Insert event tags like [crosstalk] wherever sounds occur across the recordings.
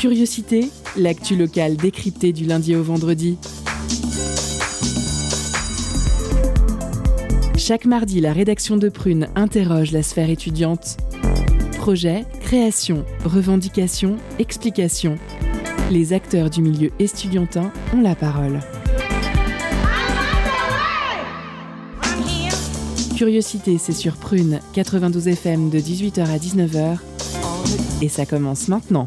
Curiosité, l'actu locale décryptée du lundi au vendredi. Chaque mardi, la rédaction de Prune interroge la sphère étudiante. Projet, création, revendication, explication. Les acteurs du milieu estudiantin ont la parole. Curiosité, c'est sur Prune 92 FM de 18h à 19h. Et ça commence maintenant.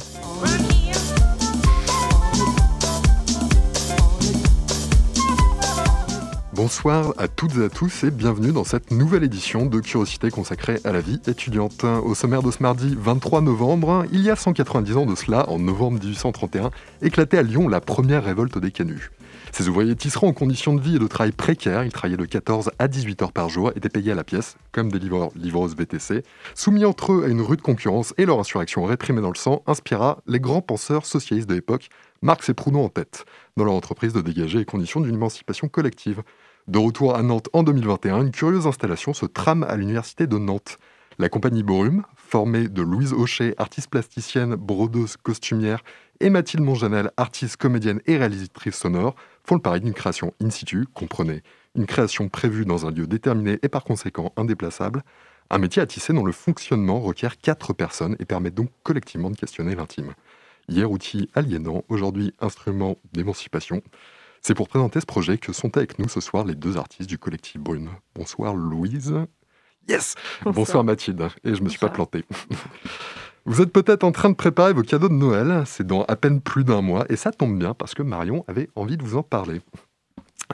Bonsoir à toutes et à tous et bienvenue dans cette nouvelle édition de Curiosité consacrée à la vie étudiante. Au sommaire de ce mardi 23 novembre, il y a 190 ans de cela, en novembre 1831, éclatait à Lyon la première révolte des canuts. Ces ouvriers tisserands en conditions de vie et de travail précaires, ils travaillaient de 14 à 18 heures par jour, étaient payés à la pièce, comme des livreurs, livreuses VTC. Soumis entre eux à une rude concurrence et leur insurrection réprimée dans le sang, inspira les grands penseurs socialistes de l'époque, Marx et Proudhon en tête, dans leur entreprise de dégager les conditions d'une émancipation collective. De retour à Nantes en 2021, une curieuse installation se trame à l'université de Nantes. La compagnie Borum, formée de Louise Aucher, artiste plasticienne, brodeuse, costumière, et Mathilde Monjanel, artiste, comédienne et réalisatrice sonore, font le pari d'une création in situ, comprenez, une création prévue dans un lieu déterminé et par conséquent indéplaçable, un métier à tisser dont le fonctionnement requiert quatre personnes et permet donc collectivement de questionner l'intime. Hier outil aliénant, aujourd'hui instrument d'émancipation. C'est pour présenter ce projet que sont avec nous ce soir les deux artistes du collectif Brune. Bonsoir Louise. Yes Bonsoir, Mathilde. Et je me suis pas planté. [laughs] Vous êtes peut-être en train de préparer vos cadeaux de Noël, c'est dans à peine plus d'un mois, et ça tombe bien parce que Marion avait envie de vous en parler.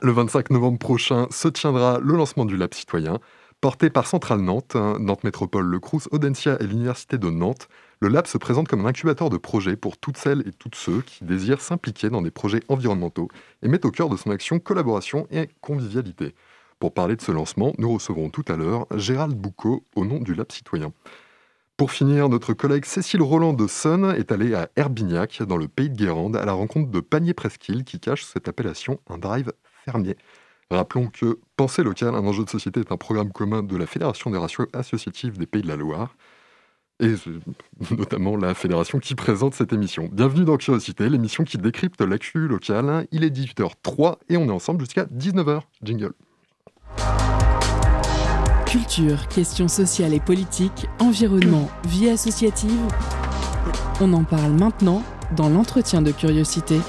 Le 25 novembre prochain se tiendra le lancement du Lab Citoyen, porté par Centrale Nantes, Nantes Métropole, le Crous Audencia et l'Université de Nantes. Le Lab se présente comme un incubateur de projets pour toutes celles et tous ceux qui désirent s'impliquer dans des projets environnementaux et mettent au cœur de son action collaboration et convivialité. Pour parler de ce lancement, nous recevrons tout à l'heure Gérald Boucaud au nom du Lab Citoyen. Pour finir, notre collègue Cécile Roland de Sun est allée à Herbignac, dans le pays de Guérande, à la rencontre de Panier Presqu'île, qui cache cette appellation un drive fermier. Rappelons que Pensée locale, un enjeu de société, est un programme commun de la Fédération des ratios associatives des Pays de la Loire, et [laughs] notamment la fédération qui présente cette émission. Bienvenue dans Curiosité, l'émission qui décrypte l'actu locale. Il est 18h03 et on est ensemble jusqu'à 19h. Jingle. Culture, questions sociales et politiques, environnement, vie associative. On en parle maintenant dans l'entretien de curiosité.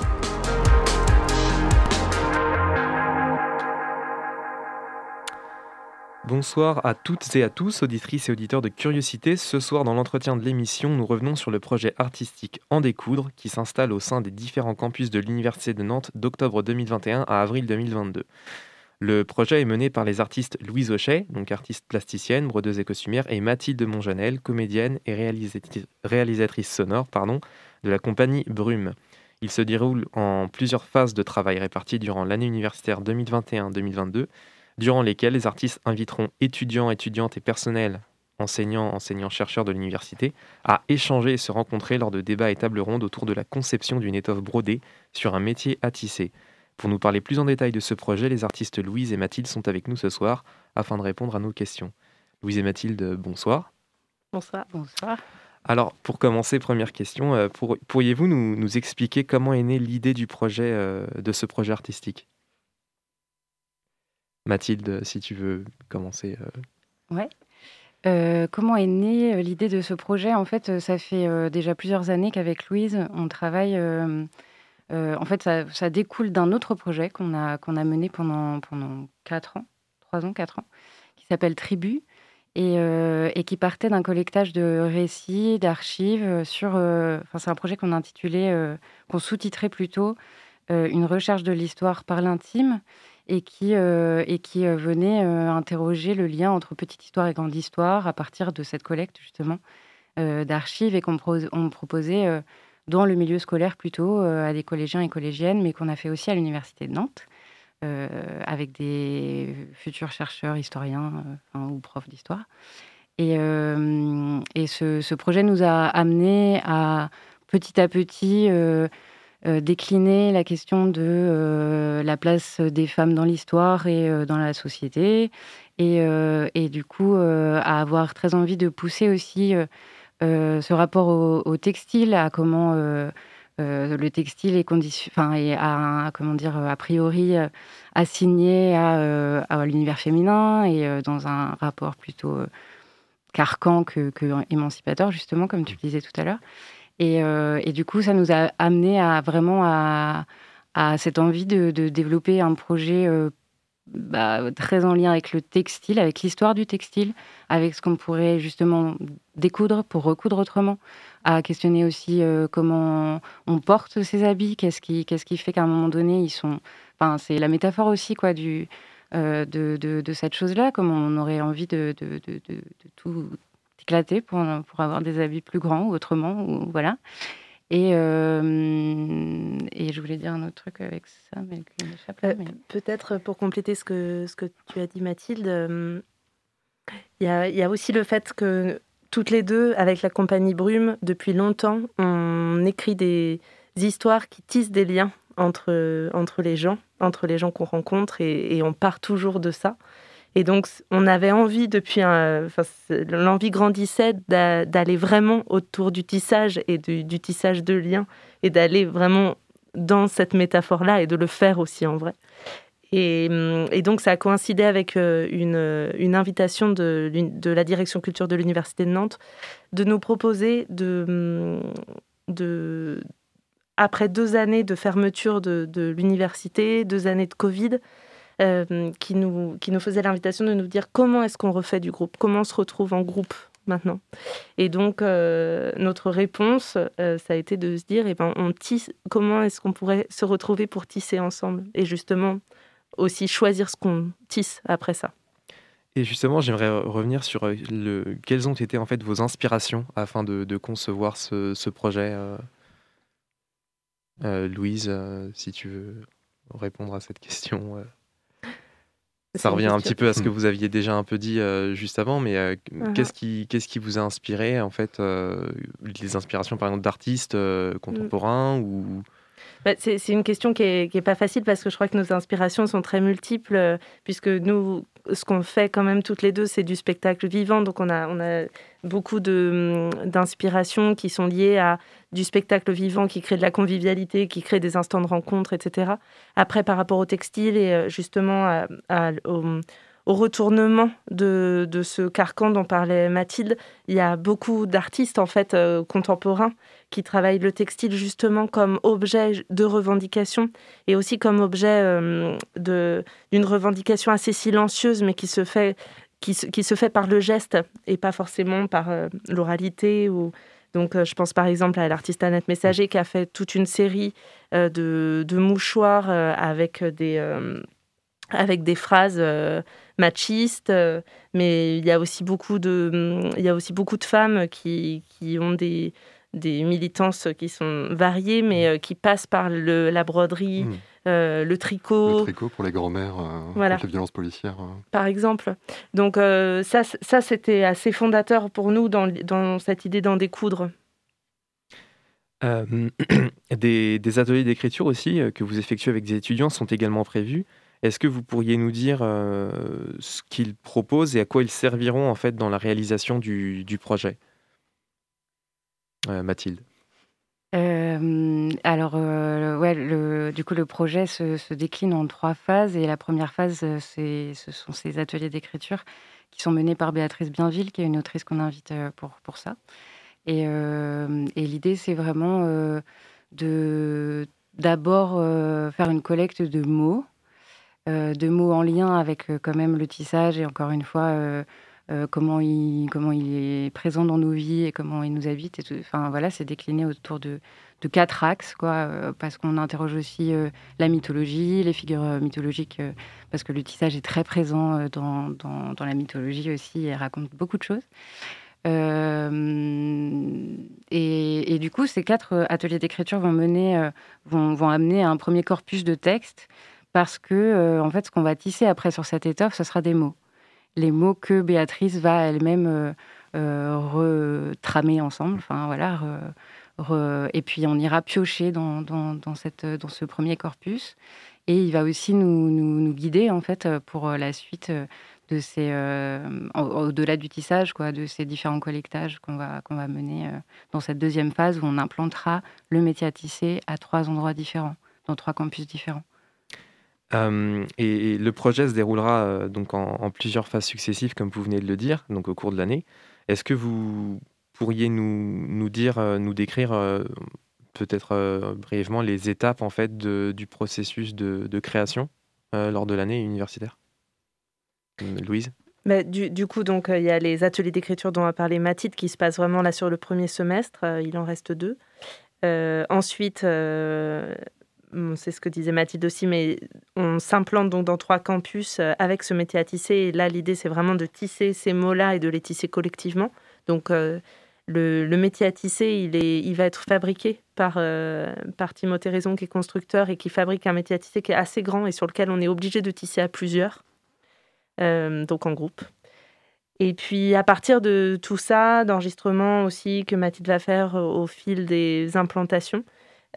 Bonsoir à toutes et à tous, auditrices et auditeurs de Curiosité. Ce soir, dans l'entretien de l'émission, nous revenons sur le projet artistique En Découdre qui s'installe au sein des différents campus de l'Université de Nantes d'octobre 2021 à avril 2022. Le projet est mené par les artistes Louise Auchet, donc artiste plasticienne, brodeuse et costumière, et Mathilde Monjanel, comédienne et réalisatrice, sonore de la compagnie Brume. Il se déroule en plusieurs phases de travail réparties durant l'année universitaire 2021-2022, durant lesquelles les artistes inviteront étudiants, étudiantes et personnels, enseignants, enseignants, chercheurs de l'université, à échanger et se rencontrer lors de débats et tables rondes autour de la conception d'une étoffe brodée sur un métier à tisser. Pour nous parler plus en détail de ce projet, les artistes Louise et Mathilde sont avec nous ce soir afin de répondre à nos questions. Louise et Mathilde, bonsoir. Bonsoir. Bonsoir. Alors, pour commencer, première question, euh, pourriez-vous nous, expliquer comment est née l'idée du projet, euh, de ce projet artistique? Mathilde, si tu veux commencer. Euh. Ouais. comment est née l'idée de ce projet? En fait, ça fait déjà plusieurs années qu'avec Louise, on travaille euh, en fait, ça, découle d'un autre projet qu'on a, qu'on a mené pendant, pendant 4 ans, 3 ans, 4 ans, qui s'appelle Tribu, et, euh, et, qui partait d'un collectage de récits, d'archives sur... Euh, enfin, c'est un projet qu'on a intitulé, qu'on sous-titrait plutôt, Une recherche de l'histoire par l'intime, et qui, et qui venait interroger le lien entre petite histoire et grande histoire à partir de cette collecte, justement, d'archives, et qu'on on proposait dans le milieu scolaire plutôt, euh, à des collégiens et collégiennes, mais qu'on a fait aussi à l'Université de Nantes, euh, avec des futurs chercheurs, historiens euh, ou profs d'histoire. Et, et ce, projet nous a amené à petit à petit décliner la question de la place des femmes dans l'histoire et dans la société, et, et, du coup à avoir très envie de pousser aussi ce rapport au, textile, à comment le textile est condition, enfin, à, comment dire, a priori assigné à, l'univers féminin et dans un rapport plutôt carcan que, émancipateur, justement, comme tu le disais tout à l'heure. Et, du coup, ça nous a amené à vraiment à, cette envie de, développer un projet euh, bah, très en lien avec le textile, avec l'histoire du textile, avec ce qu'on pourrait justement découdre pour recoudre autrement, à questionner aussi euh, comment on porte ces habits, qu'est-ce qui, fait qu'à un moment donné, ils sont... Enfin, c'est la métaphore aussi quoi, du, euh, de, cette chose-là, comment on aurait envie de, de, tout éclater pour, pour avoir des habits plus grands ou autrement, ou, voilà. Et, euh, et je voulais dire un autre truc avec ça, mais euh, Peut-être pour compléter ce que, ce que tu as dit, Mathilde, euh, il y, a, y, a, aussi le fait que toutes les deux, avec la compagnie Brume, depuis longtemps, on écrit des histoires qui tissent des liens entre, entre les gens, entre les gens qu'on rencontre, et, et, on part toujours de ça. Et donc, on avait envie depuis, l'envie grandissait d'aller vraiment autour du tissage et du, tissage de liens et d'aller vraiment dans cette métaphore-là et de le faire aussi en vrai. Et, donc, ça a coïncidé avec euh, une, invitation de, la direction culture de l'Université de Nantes de nous proposer de, de après deux années de fermeture de l'université, deux années de Covid, euh, qui, nous, qui nous faisait l'invitation de nous dire comment est-ce qu'on refait du groupe, comment on se retrouve en groupe maintenant. Et donc, euh, notre réponse, euh, ça a été de se dire, eh ben, on tisse, comment est-ce qu'on pourrait se retrouver pour tisser ensemble Et justement, aussi choisir ce qu'on tisse après ça. Et justement, j'aimerais revenir sur le, quelles ont été en fait vos inspirations afin de, concevoir ce, ce projet. Louise, si tu veux répondre à cette question. Ça revient un petit peu à ce que vous aviez déjà un peu dit euh, juste avant, mais euh, uh-huh. qu'est-ce qui, qu'est-ce qui vous a inspiré en fait euh, Les inspirations par exemple d'artistes contemporains ou c'est, une question qui n'est est pas facile parce que je crois que nos inspirations sont très multiples, puisque nous, ce qu'on fait quand même toutes les deux, c'est du spectacle vivant. Donc on a, beaucoup de, d'inspirations qui sont liées à du spectacle vivant qui crée de la convivialité, qui crée des instants de rencontre, etc. Après, par rapport au textile et euh, justement au, retournement de, ce carcan dont parlait Mathilde, il y a beaucoup d'artistes en fait euh, contemporains qui travaillent le textile justement comme objet de revendication et aussi comme objet euh, d'une revendication assez silencieuse mais qui se fait qui qui se fait par le geste et pas forcément par l'oralité ou donc, euh, je pense par exemple à l'artiste Annette Messager qui a fait toute une série euh, de, mouchoirs euh, avec des, avec des phrases machistes, mais il y a aussi beaucoup de, il y a aussi beaucoup de femmes qui, qui ont des, des militances qui sont variées, mais qui passent par le, la broderie. Mmh. Euh, le tricot. Le tricot pour les grands-mères, euh, les violences policières. Euh. Par exemple. Donc ça, ça c'était assez fondateur pour nous dans, dans cette idée d'en découdre. [clears throat] des, des, ateliers d'écriture aussi que vous effectuez avec des étudiants sont également prévus. Est-ce que vous pourriez nous dire ce qu'ils proposent et à quoi ils serviront en fait dans la réalisation du, du projet? Mathilde euh, alors, euh, ouais, le, du coup, le projet se, décline en trois phases. Et la première phase, euh, ce sont ces ateliers d'écriture qui sont menés par Béatrice Bienville, qui est une autrice qu'on invite pour, pour ça. Et, et l'idée, c'est vraiment de d'abord faire une collecte de mots, de mots en lien avec quand même le tissage et encore une fois euh, comment, il, comment il est présent dans nos vies et comment il nous habite. Enfin, voilà, c'est décliné autour de, quatre axes, quoi, euh, parce qu'on interroge aussi euh, la mythologie, les figures mythologiques, parce que le tissage est très présent dans, dans, la mythologie aussi et raconte beaucoup de choses. Et, du coup, ces quatre ateliers d'écriture vont mener, vont, vont, amener un premier corpus de texte, parce que, en fait, ce qu'on va tisser après sur cette étoffe, ce sera des mots les mots que Béatrice va elle-même euh, euh, retramer ensemble. Enfin, voilà, et puis on ira piocher dans, ce premier corpus. Et il va aussi nous, guider en fait pour la suite de ces, au-delà du tissage, de ces différents collectages qu'on va, qu'on va mener dans cette deuxième phase où on implantera le métier à tisser à trois endroits différents, dans trois campus différents. Et, le projet se déroulera donc en, plusieurs phases successives, comme vous venez de le dire, donc au cours de l'année. Est-ce que vous pourriez nous, nous dire, nous décrire peut-être brièvement les étapes en fait du processus de, création lors de l'année universitaire? Louise? Bah, du, coup, donc il y a les ateliers d'écriture dont a parlé Mathilde qui se passent vraiment là sur le premier semestre. il en reste deux. ensuite, c'est ce que disait Mathilde aussi, mais on s'implante donc dans trois campus avec ce métier à tisser. Et là, l'idée, c'est vraiment de tisser ces mots-là et de les tisser collectivement. Donc, le, métier à tisser, il, est, il va être fabriqué par, euh, par Timothée Raison, qui est constructeur et qui fabrique un métier à tisser qui est assez grand et sur lequel on est obligé de tisser à plusieurs, euh, donc en groupe. Et puis à partir de tout ça, d'enregistrement aussi que Mathilde va faire au fil des implantations,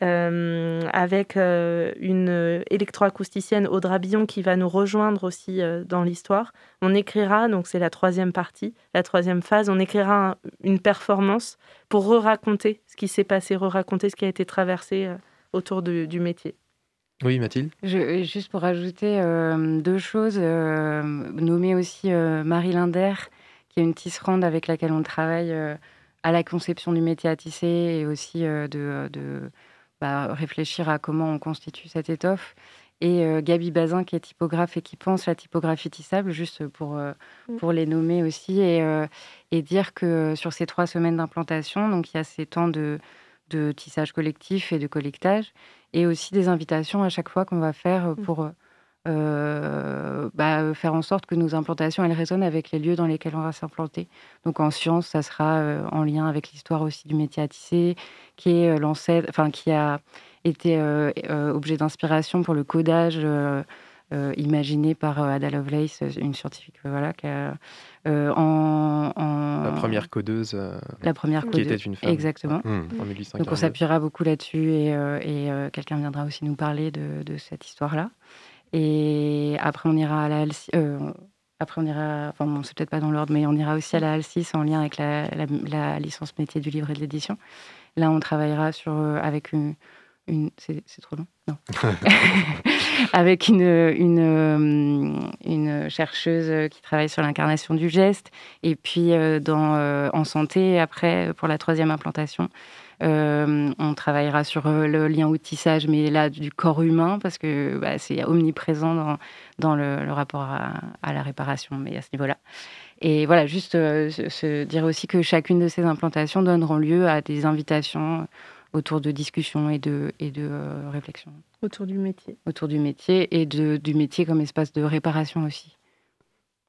euh, avec euh, une électroacousticienne Audra Billon qui va nous rejoindre aussi euh, dans l'histoire. On écrira, donc c'est la troisième partie, la troisième phase, on écrira une performance pour re-raconter ce qui s'est passé, re-raconter ce qui a été traversé autour du métier. Oui, Mathilde Je, Juste pour ajouter deux choses, nommer aussi Marie Linder, qui est une tisserande avec laquelle on travaille à la conception du métier à tisser et aussi de bah, réfléchir à comment on constitue cette étoffe. Et euh, Gabi Bazin, qui est typographe et qui pense la typographie tissable, juste pour, euh, mm. pour les nommer aussi, et, euh, et dire que sur ces trois semaines d'implantation, donc il y a ces temps de, de tissage collectif et de collectage, et aussi des invitations à chaque fois qu'on va faire mm. pour euh, bah, faire en sorte que nos implantations elles résonnent avec les lieux dans lesquels on va s'implanter. Donc en sciences, ça sera euh, en lien avec l'histoire aussi du métier à tisser, qui est euh, l'ancêtre, enfin qui a été objet d'inspiration pour le codage. imaginé par Ada Lovelace, une scientifique, voilà, qui en, la première codeuse, la première qui était une femme, exactement. Mmh. Donc on s'appuiera beaucoup là-dessus et, et quelqu'un viendra aussi nous parler de, de cette histoire-là. Et après, on ira à la euh, après, on ira, enfin, bon, c'est peut-être pas dans l'ordre, mais on ira aussi à la Alcis en lien avec la, la, licence métier du livre et de l'édition. Là, on travaillera sur, euh, avec une. une c'est, trop long? Non. [laughs] [laughs] avec une, une, euh, une, chercheuse qui travaille sur l'incarnation du geste. Et puis, dans, en santé, après, pour la troisième implantation, euh, on travaillera sur euh, le lien au tissage, mais là, du corps humain, parce que bah, c'est omniprésent dans, le, rapport à, la réparation, mais à ce niveau-là. Et voilà, juste euh, se, dire aussi que chacune de ces implantations donneront lieu à des invitations autour de discussions et de, et de réflexions. Autour du métier. Autour du métier et de, du métier comme espace de réparation aussi.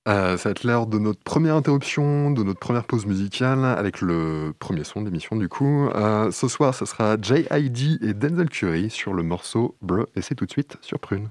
Euh, ça va être l'heure de notre première interruption, de notre première pause musicale, avec le premier son de l'émission du coup. Euh, ce soir, ce sera J.I.D. et Denzel Curry sur le morceau Bleu, et c'est tout de suite sur Prune.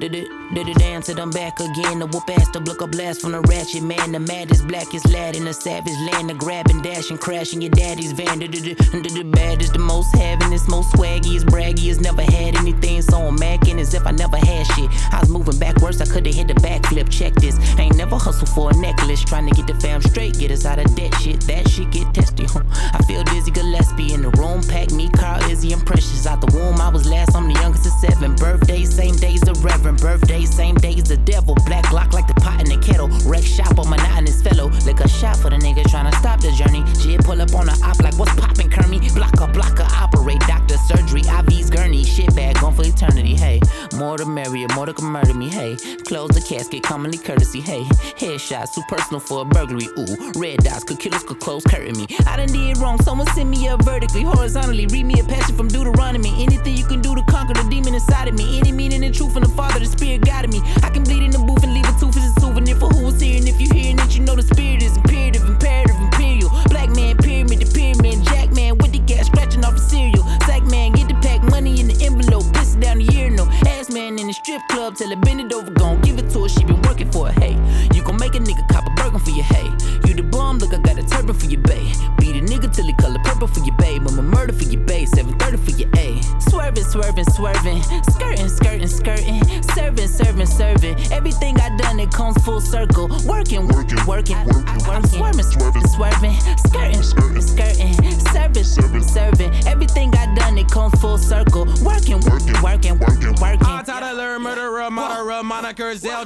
Did it, did it dance and I'm back again. The whoop ass, the blook a blast from the ratchet man. The maddest, blackest lad in the savage land. The grabbing, dashing, crashing your daddy's van. Did it, did the baddest, the most havingest, most swaggiest, braggiest. Never had anything, so I'm macking as if I never had shit. I was moving backwards, I could've hit the backflip. Check this, ain't never hustle for a necklace. Trying to get the fam straight, get us out of debt shit. That shit get testy, huh? I feel dizzy, Gillespie in the room. Pack me, Carl, Izzy, and Precious. Out the womb, I was last, I'm the youngest of seven. Birthday, same days, the Reverend birthday, same day as the devil. Black Glock like the pot in the kettle. Wreck shop on monotonous fellow. Lick a shot for the nigga tryna stop the journey. Jid pull up on the op like what's poppin', Kermie? Blocker, blocker, operate, doctor, surgery, IV's gurney. Shit bag gone for eternity, hey. More to merrier, more to murder me, hey. Close the casket, commonly courtesy, hey. Headshots, too personal for a burglary, ooh. Red dots, could killers, could close curtain me. I done did wrong, someone send me up vertically, horizontally. Read me a passage from Deuteronomy. Anything you can do to conquer the demon inside of me. Any meaning and truth from the Father, the spirit guided me. I can bleed in the booth and leave a tooth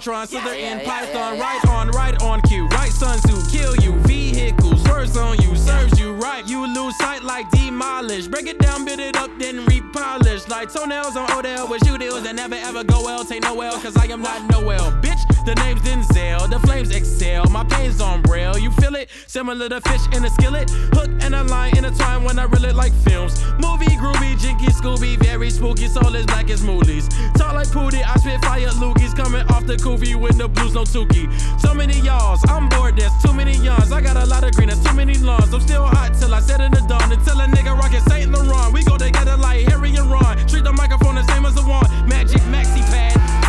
moniker, Zeltron, Slytherin, Python, right on, right on cue. Right Sun Tzu, kill you. Vehicles, swerves on you, serves you right. You lose sight like demolish. Break it down, build it up, then repolish. Like toenails on Odell with shoe deals that never ever go well. Take no well, cause I am not Noel. Bitch, the name's Denzel, the flames excel. My pain's on braille. You feel it? Similar to fish in a skillet. Hook and a line in a time when I really like films. Movie, groovy, jinky, Scooby, very spooky. Soul is black as moolies. Talk like Pootie, I spit fire loogies. Coming off the koofy with the blues, no Tuki. So many y'alls, I'm bored, there's too many yawns. I got a lot of green, there's too many lawns. I'm still hot till I set in the dawn. Until a nigga rockin' Saint Laurent. We go together like Harry and Ron. Treat the microphone the same as a wand. Magic maxi pad.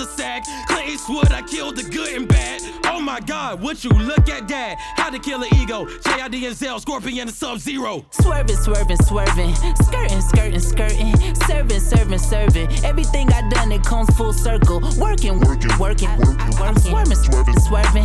A sag. Clint Eastwood, I killed the good and bad. Oh my god, would you look at that? How to kill an ego. JID and Zell, Scorpion and Sub Zero. Swerving, swerving, swerving. Skirting, skirting, skirting. Serving, serving, serving. Everything I done, it comes full circle. Working, working, working. working. Swerving, swerving, swerving.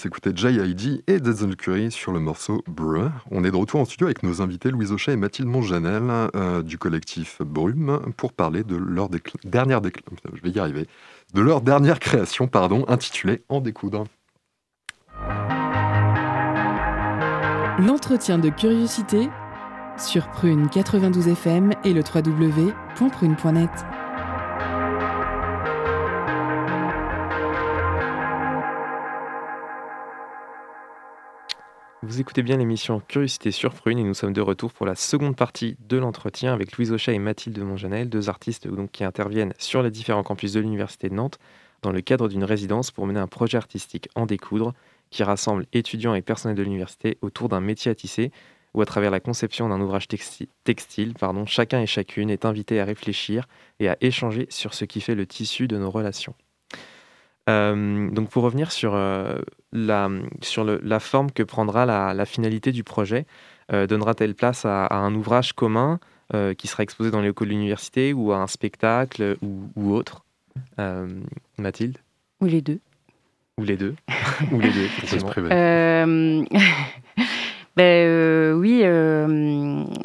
S'écouter J.I.D. et Denzel Curry sur le morceau Bruh. On est de retour en studio avec nos invités Louise Auchet et Mathilde Monjanel euh, du collectif Brume pour parler de leur dernière arriver, de leur dernière création pardon, intitulée En découdre. L'entretien de curiosité sur Prune 92 FM et le www.prune.net. Vous écoutez bien l'émission Curiosité sur Prune et nous sommes de retour pour la seconde partie de l'entretien avec Louise Auchat et Mathilde Monjanel, deux artistes donc, qui interviennent sur les différents campus de l'Université de Nantes dans le cadre d'une résidence pour mener un projet artistique en découdre qui rassemble étudiants et personnels de l'université autour d'un métier à tisser ou à travers la conception d'un ouvrage textile, chacun et chacune est invité à réfléchir et à échanger sur ce qui fait le tissu de nos relations. Euh, donc pour revenir sur, euh, la, sur la forme que prendra la, finalité du projet, euh, donnera-t-elle place à, un ouvrage commun qui sera exposé dans les locaux de l'université ou à un spectacle ou, autre? Mathilde? Ou les deux. Ou les deux. [laughs] ou les deux, [laughs] ben, oui,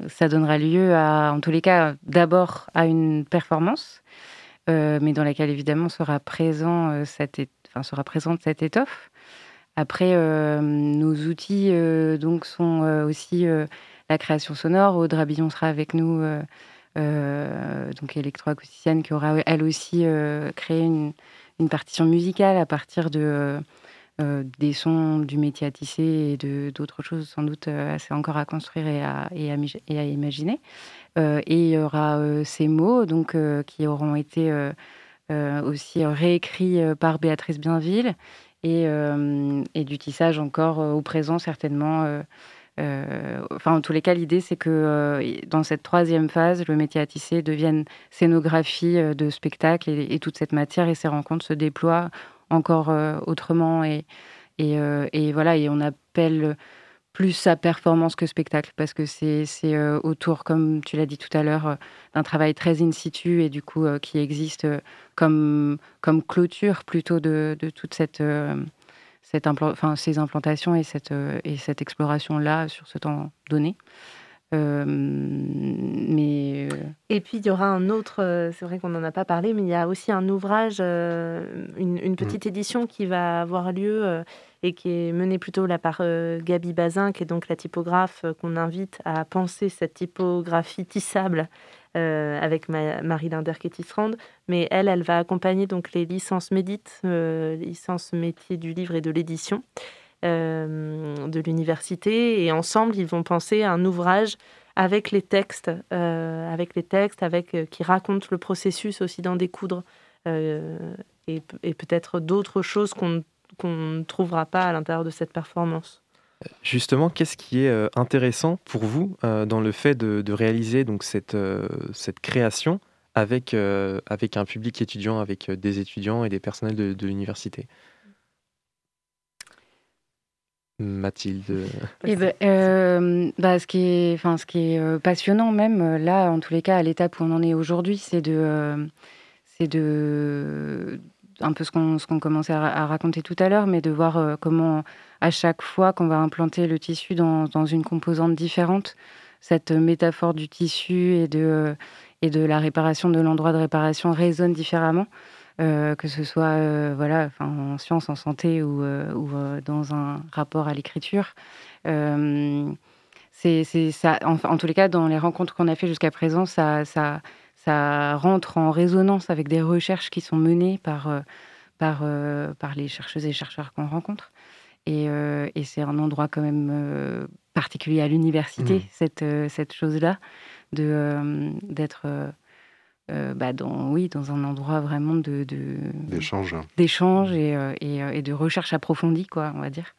ça donnera lieu à, en tous les cas, d'abord à une performance euh, mais dans laquelle évidemment sera, présent, euh, cette, sera présente cette étoffe. Après, euh, nos outils donc sont aussi la création sonore. Audrey Billon sera avec nous, donc électroacousticienne, qui aura elle aussi créé une, partition musicale à partir de des sons du métier à tisser et d'autres choses sans doute assez encore à construire et à, et à, et à imaginer. Euh, et il y aura euh, ces mots donc, euh, qui auront été aussi réécrits par Béatrice Bienville et, et du tissage encore au présent certainement. enfin, en tous les cas, l'idée, c'est que dans cette troisième phase, le métier à tisser devienne scénographie de spectacle et, et, toute cette matière et ces rencontres se déploient encore autrement. Et, et, et, voilà, et on appelle plus sa performance que spectacle, parce que c'est euh, autour, comme tu l'as dit tout à l'heure, euh, d'un travail très in situ et du coup euh, qui existe comme, comme clôture plutôt de, de toute cette, cette ces implantations et cette, et cette exploration-là sur ce temps donné. Mais et puis il y aura un autre, c'est vrai qu'on n'en a pas parlé, mais il y a aussi un ouvrage, une, une, petite mmh. édition qui va avoir lieu et qui est menée plutôt là par euh, Gabi Bazin, qui est donc la typographe euh, qu'on invite à penser cette typographie tissable euh, avec Marie Linder qui est tisserande. Mais elle, elle va accompagner donc les licences médites, licences métiers du livre et de l'édition de l'université. Et ensemble, ils vont penser à un ouvrage avec les textes, avec les textes, avec qui raconte le processus aussi d'en découdre et, peut-être d'autres choses qu'on ne trouvera pas à l'intérieur de cette performance. Justement, qu'est-ce qui est intéressant pour vous dans le fait de, réaliser donc cette, cette création avec, avec un public étudiant, avec des étudiants et des personnels de l'université? Mathilde eh ben, euh, bah, Ce qui est, ce qui est euh, passionnant même, euh, là, en tous les cas, à l'étape où on en est aujourd'hui, c'est de, c'est de, un peu ce qu'on, qu'on commençait à, raconter tout à l'heure, mais de voir comment, à chaque fois qu'on va implanter le tissu dans, dans, une composante différente, cette métaphore du tissu et de, et de la réparation de l'endroit de réparation résonne différemment. Euh, que ce soit euh, voilà, en sciences, en santé ou, euh, ou dans un rapport à l'écriture. c'est ça, en, en, tous les cas, dans les rencontres qu'on a fait jusqu'à présent, ça, ça, ça rentre en résonance avec des recherches qui sont menées par, par, par les chercheuses et chercheurs qu'on rencontre. Et, et c'est un endroit quand même particulier à l'université, mmh. cette, cette chose-là, d'être euh, bah dans, oui, dans un endroit vraiment de, d'échange, d'échange et, euh, euh, et, de recherche approfondie, quoi, on va dire.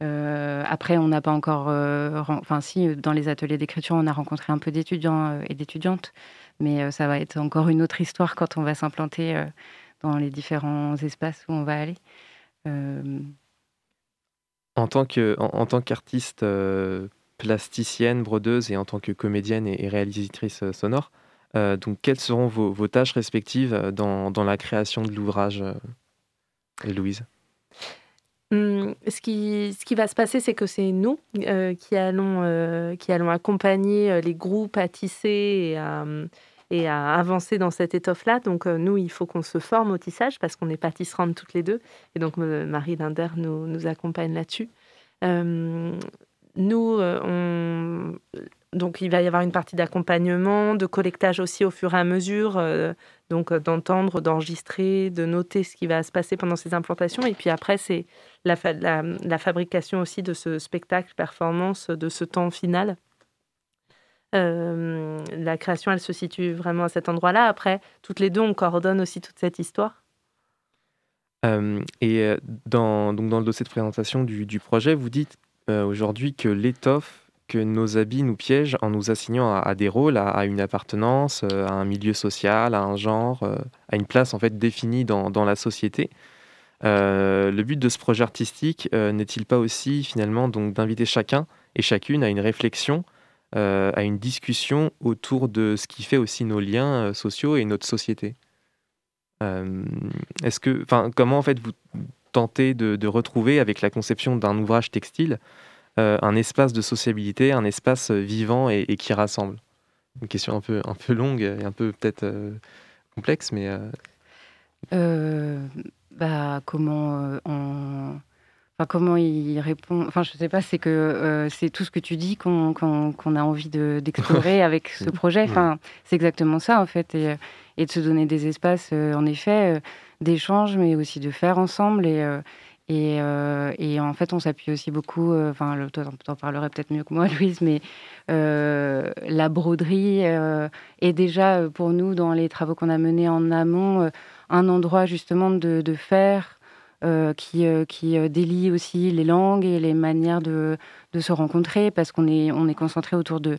après, on n'a pas encore, enfin si, dans les ateliers d'écriture, on a rencontré un peu d'étudiants et d'étudiantes, mais ça va être encore une autre histoire quand on va s'implanter dans les différents espaces où on va aller. En tant que, en, tant qu'artiste plasticienne, brodeuse et en tant que comédienne et réalisatrice sonore, euh, donc, quelles seront vos, tâches respectives euh, dans, la création de l'ouvrage, euh, Louise hum, ce, qui, va se passer, c'est que c'est nous qui, allons, accompagner les groupes à tisser et à, avancer dans cette étoffe-là. Donc, nous, il faut qu'on se forme au tissage parce qu'on est pâtisserantes toutes les deux. Et donc, Marie Linder nous, nous accompagne là-dessus. Nous, on, donc il va y avoir une partie d'accompagnement, de collectage aussi au fur et à mesure, euh, donc euh, d'entendre, d'enregistrer, de noter ce qui va se passer pendant ces implantations. Et puis après, c'est la, fabrication aussi de ce spectacle, performance, de ce temps final. Euh, la création, elle se situe vraiment à cet endroit-là. Après, toutes les deux, on coordonne aussi toute cette histoire. et dans, donc dans le dossier de présentation du, du projet, vous dites aujourd'hui que l'étoffe que nos habits nous piègent en nous assignant à, des rôles, à, une appartenance, euh, à un milieu social, à un genre, euh, à une place en fait définie dans, la société. Euh, le but de ce projet artistique n'est-il pas aussi finalement donc d'inviter chacun et chacune à une réflexion, à une discussion autour de ce qui fait aussi nos liens sociaux et notre société? Est-ce que, enfin, comment en fait vous tentez de, de retrouver avec la conception d'un ouvrage textile euh, un espace de sociabilité, un espace euh, vivant et, qui rassemble Une question un peu, un peu longue et un peu peut-être euh, complexe, mais... bah, comment on... Enfin, comment il répond Enfin, je sais pas, c'est que c'est tout ce que tu dis qu'on a envie d'explorer [laughs] avec ce projet. Enfin, c'est exactement ça, en fait. Et, et, de se donner des espaces, en effet, d'échange, mais aussi de faire ensemble. Et, euh, et, en fait, on s'appuie aussi beaucoup, euh, enfin, toi, t'en parlerais peut-être mieux que moi, [laughs] Louise, mais euh, la broderie est déjà pour nous, dans les travaux qu'on a menés en amont, un endroit justement de, faire qui, qui délie aussi les langues et les manières de, de se rencontrer, parce qu'on est, on est concentré autour de,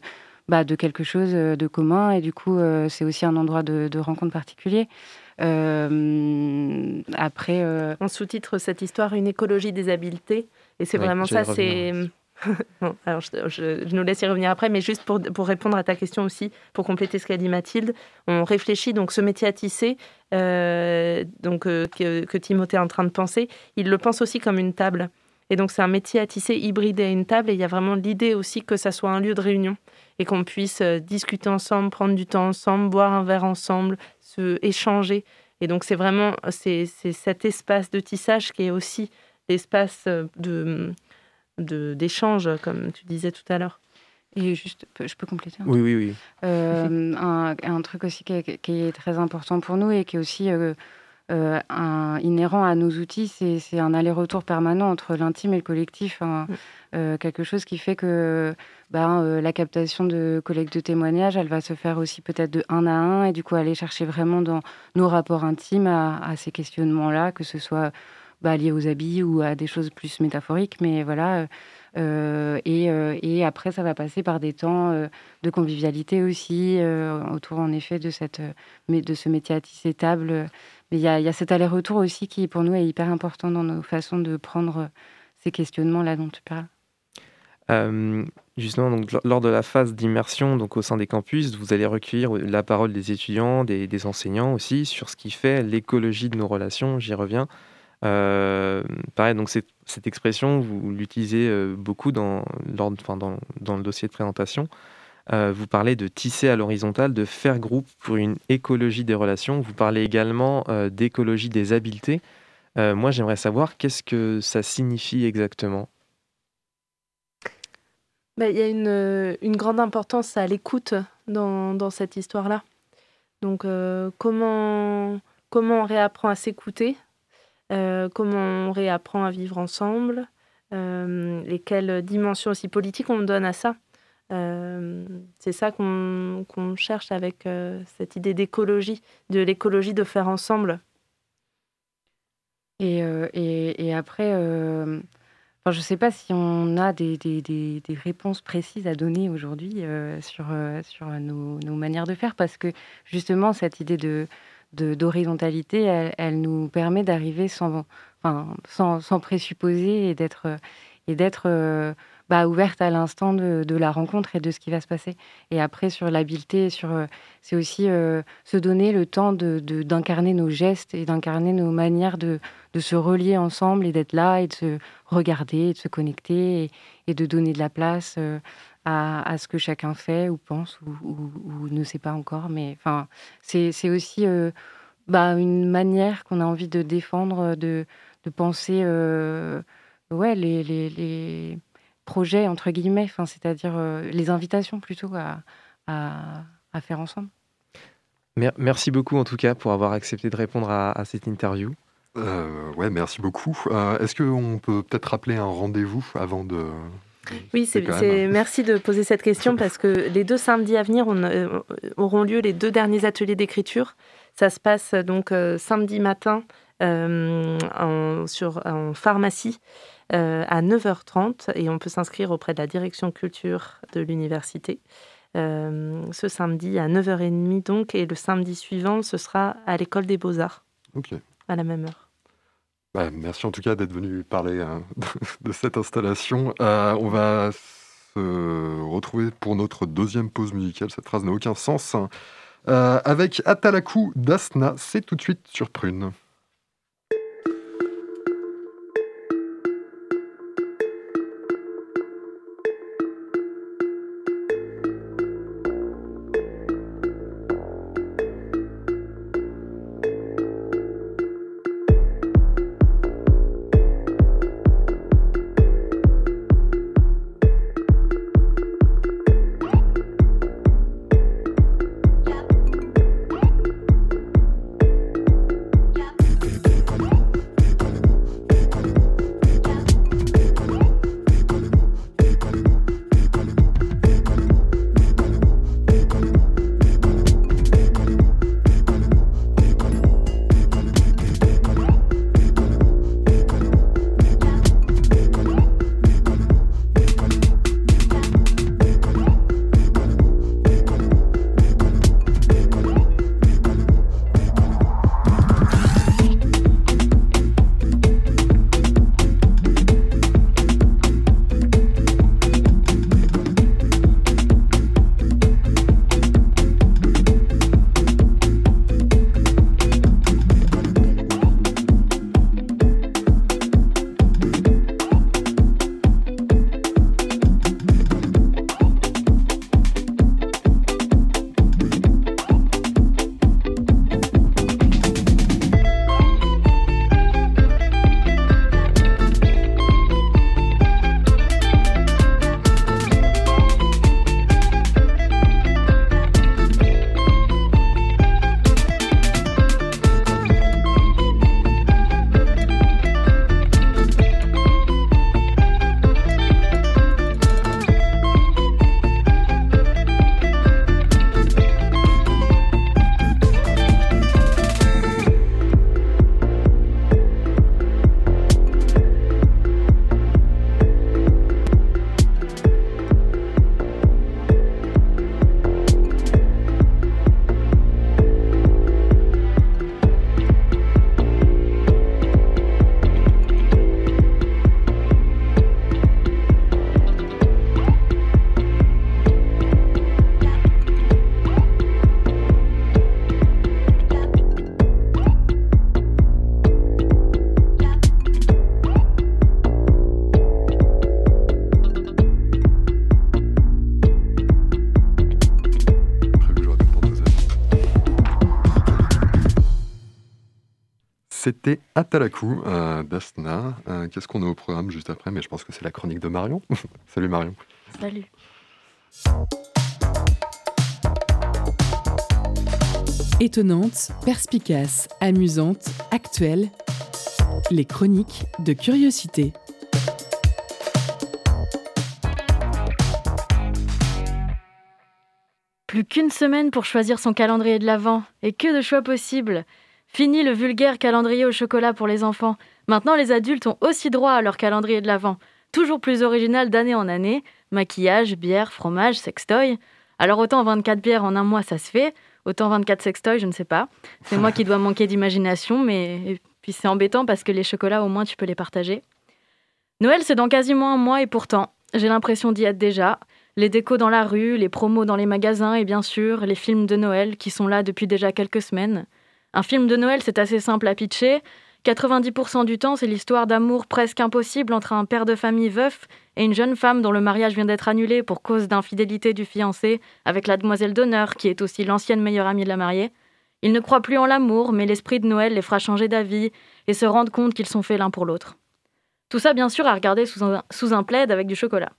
bah, de quelque chose de commun, et du coup, c'est aussi un endroit de rencontre particulier. Euh, après, euh, on sous-titre cette histoire une écologie des habiletés, et c'est vraiment ça. C'est [laughs] alors je, nous laisse y revenir après, mais juste pour, pour, répondre à ta question aussi, pour compléter ce qu'a dit Mathilde, on réfléchit donc ce métier à tisser, euh, donc que, que, Timothée est en train de penser, il le pense aussi comme une table. Et donc c'est un métier à tisser hybridé à une table, et il y a vraiment l'idée aussi que ça soit un lieu de réunion et qu'on puisse discuter ensemble, prendre du temps ensemble, boire un verre ensemble, se échanger. Et donc, c'est vraiment c'est, cet espace de tissage qui est aussi l'espace de, de, d'échange, comme tu disais tout à l'heure. Et juste, je peux compléter Oui, oui, oui. Euh, un, un, truc aussi qui est, qui est, très important pour nous et qui est aussi euh, inhérent à nos outils, c'est un aller-retour permanent entre l'intime et le collectif. Hein. Mm. quelque chose qui fait que ben, la captation de collecte de témoignages, elle va se faire aussi peut-être de un à un et du coup aller chercher vraiment dans nos rapports intimes à, ces questionnements-là, que ce soit bah, lié aux habits ou à des choses plus métaphoriques. Mais voilà, euh, euh, et, après, ça va passer par des temps euh, de convivialité aussi, autour en effet de, cette, de ce métier à tisser table. Mais il y, a, cet aller-retour aussi qui, pour nous, est hyper important dans nos façons de prendre ces questionnements-là dont tu parles. justement, donc, lors de la phase d'immersion donc au sein des campus, vous allez recueillir la parole des étudiants, des, enseignants aussi, sur ce qui fait l'écologie de nos relations, j'y reviens. Euh, pareil, donc cette expression, vous l'utilisez euh, beaucoup dans, dans, dans, le dossier de présentation. Euh, vous parlez de tisser à l'horizontale, de faire groupe pour une écologie des relations. Vous parlez également d'écologie des habiletés. moi, j'aimerais savoir qu'est-ce que ça signifie exactement? Bah, il y a une, grande importance à l'écoute dans, cette histoire-là. Donc, comment, comment on réapprend à s'écouter? Euh, comment on réapprend à vivre ensemble, euh, et quelle dimension aussi politique on donne à ça? Euh, c'est ça qu'on cherche avec cette idée d'écologie, de l'écologie de faire ensemble. Et, et, après, enfin, je ne sais pas si on a des, des, des, réponses précises à donner aujourd'hui sur, sur nos, nos, manières de faire, parce que justement, cette idée de, d'horizontalité, elle, nous permet d'arriver sans, enfin, sans, sans, présupposer et d'être et d'être euh, bah, ouverte à l'instant de, la rencontre et de ce qui va se passer. Et après, sur l'habileté, sur, euh, c'est aussi euh, se donner le temps de, d'incarner nos gestes et d'incarner nos manières de, de, se relier ensemble et d'être là et de se regarder, de se connecter et, et de donner de la place à, ce que chacun fait ou pense ou, ne sait pas encore. Mais enfin, c'est aussi euh, bah, une manière qu'on a envie de défendre, de, de penser euh, ouais, les, les, projets, entre guillemets, enfin, c'est-à-dire euh, les invitations plutôt à, à, à, faire ensemble. Merci beaucoup en tout cas pour avoir accepté de répondre à, à cette interview. ouais, merci beaucoup. Est-ce qu'on peut peut-être rappeler un rendez-vous avant de, oui, c'est, merci de poser cette question parce que les deux samedis à venir on, euh, auront lieu les deux derniers ateliers d'écriture. Ça se passe donc euh, samedi matin euh, en, sur, en pharmacie à 9h30 et on peut s'inscrire auprès de la direction culture de l'université. ce samedi à 9h30 donc et le samedi suivant ce sera à l'école des beaux-arts à la même heure. Bah, merci en tout cas d'être venu parler euh, [laughs] de cette installation. Euh, on va se retrouver pour notre deuxième pause musicale. Cette phrase n'a aucun sens. Euh, avec Atalaku d'Asna, c'est tout de suite sur Prune. C'était Atalaku d'Asna. Qu'est-ce qu'on a au programme juste après? Mais je pense que c'est la chronique de Marion. [laughs] Salut Marion. Salut. Étonnante, perspicace, amusante, actuelle, les chroniques de curiosité. Plus qu'une semaine pour choisir son calendrier de l'Avent, et que de choix possibles. Fini le vulgaire calendrier au chocolat pour les enfants. Maintenant, les adultes ont aussi droit à leur calendrier de l'Avent, toujours plus original d'année en année. Maquillage, bière, fromage, sextoy. Alors autant 24 bières en un mois, ça se fait. Autant 24 sextoys, je ne sais pas. C'est moi qui dois manquer d'imagination, mais puis c'est embêtant parce que les chocolats, au moins, tu peux les partager. Noël, c'est dans quasiment un mois et pourtant, j'ai l'impression d'y être déjà. Les décos dans la rue, les promos dans les magasins et bien sûr, les films de Noël qui sont là depuis déjà quelques semaines. Un film de Noël, c'est assez simple à pitcher. 90% du temps, c'est l'histoire d'amour presque impossible entre un père de famille veuf et une jeune femme dont le mariage vient d'être annulé pour cause d'infidélité du fiancé avec la demoiselle d'honneur qui est aussi l'ancienne meilleure amie de la mariée. Ils ne croient plus en l'amour, mais l'esprit de Noël les fera changer d'avis et se rendre compte qu'ils sont faits l'un pour l'autre. Tout ça, bien sûr, à regarder sous un, sous un plaid avec du chocolat.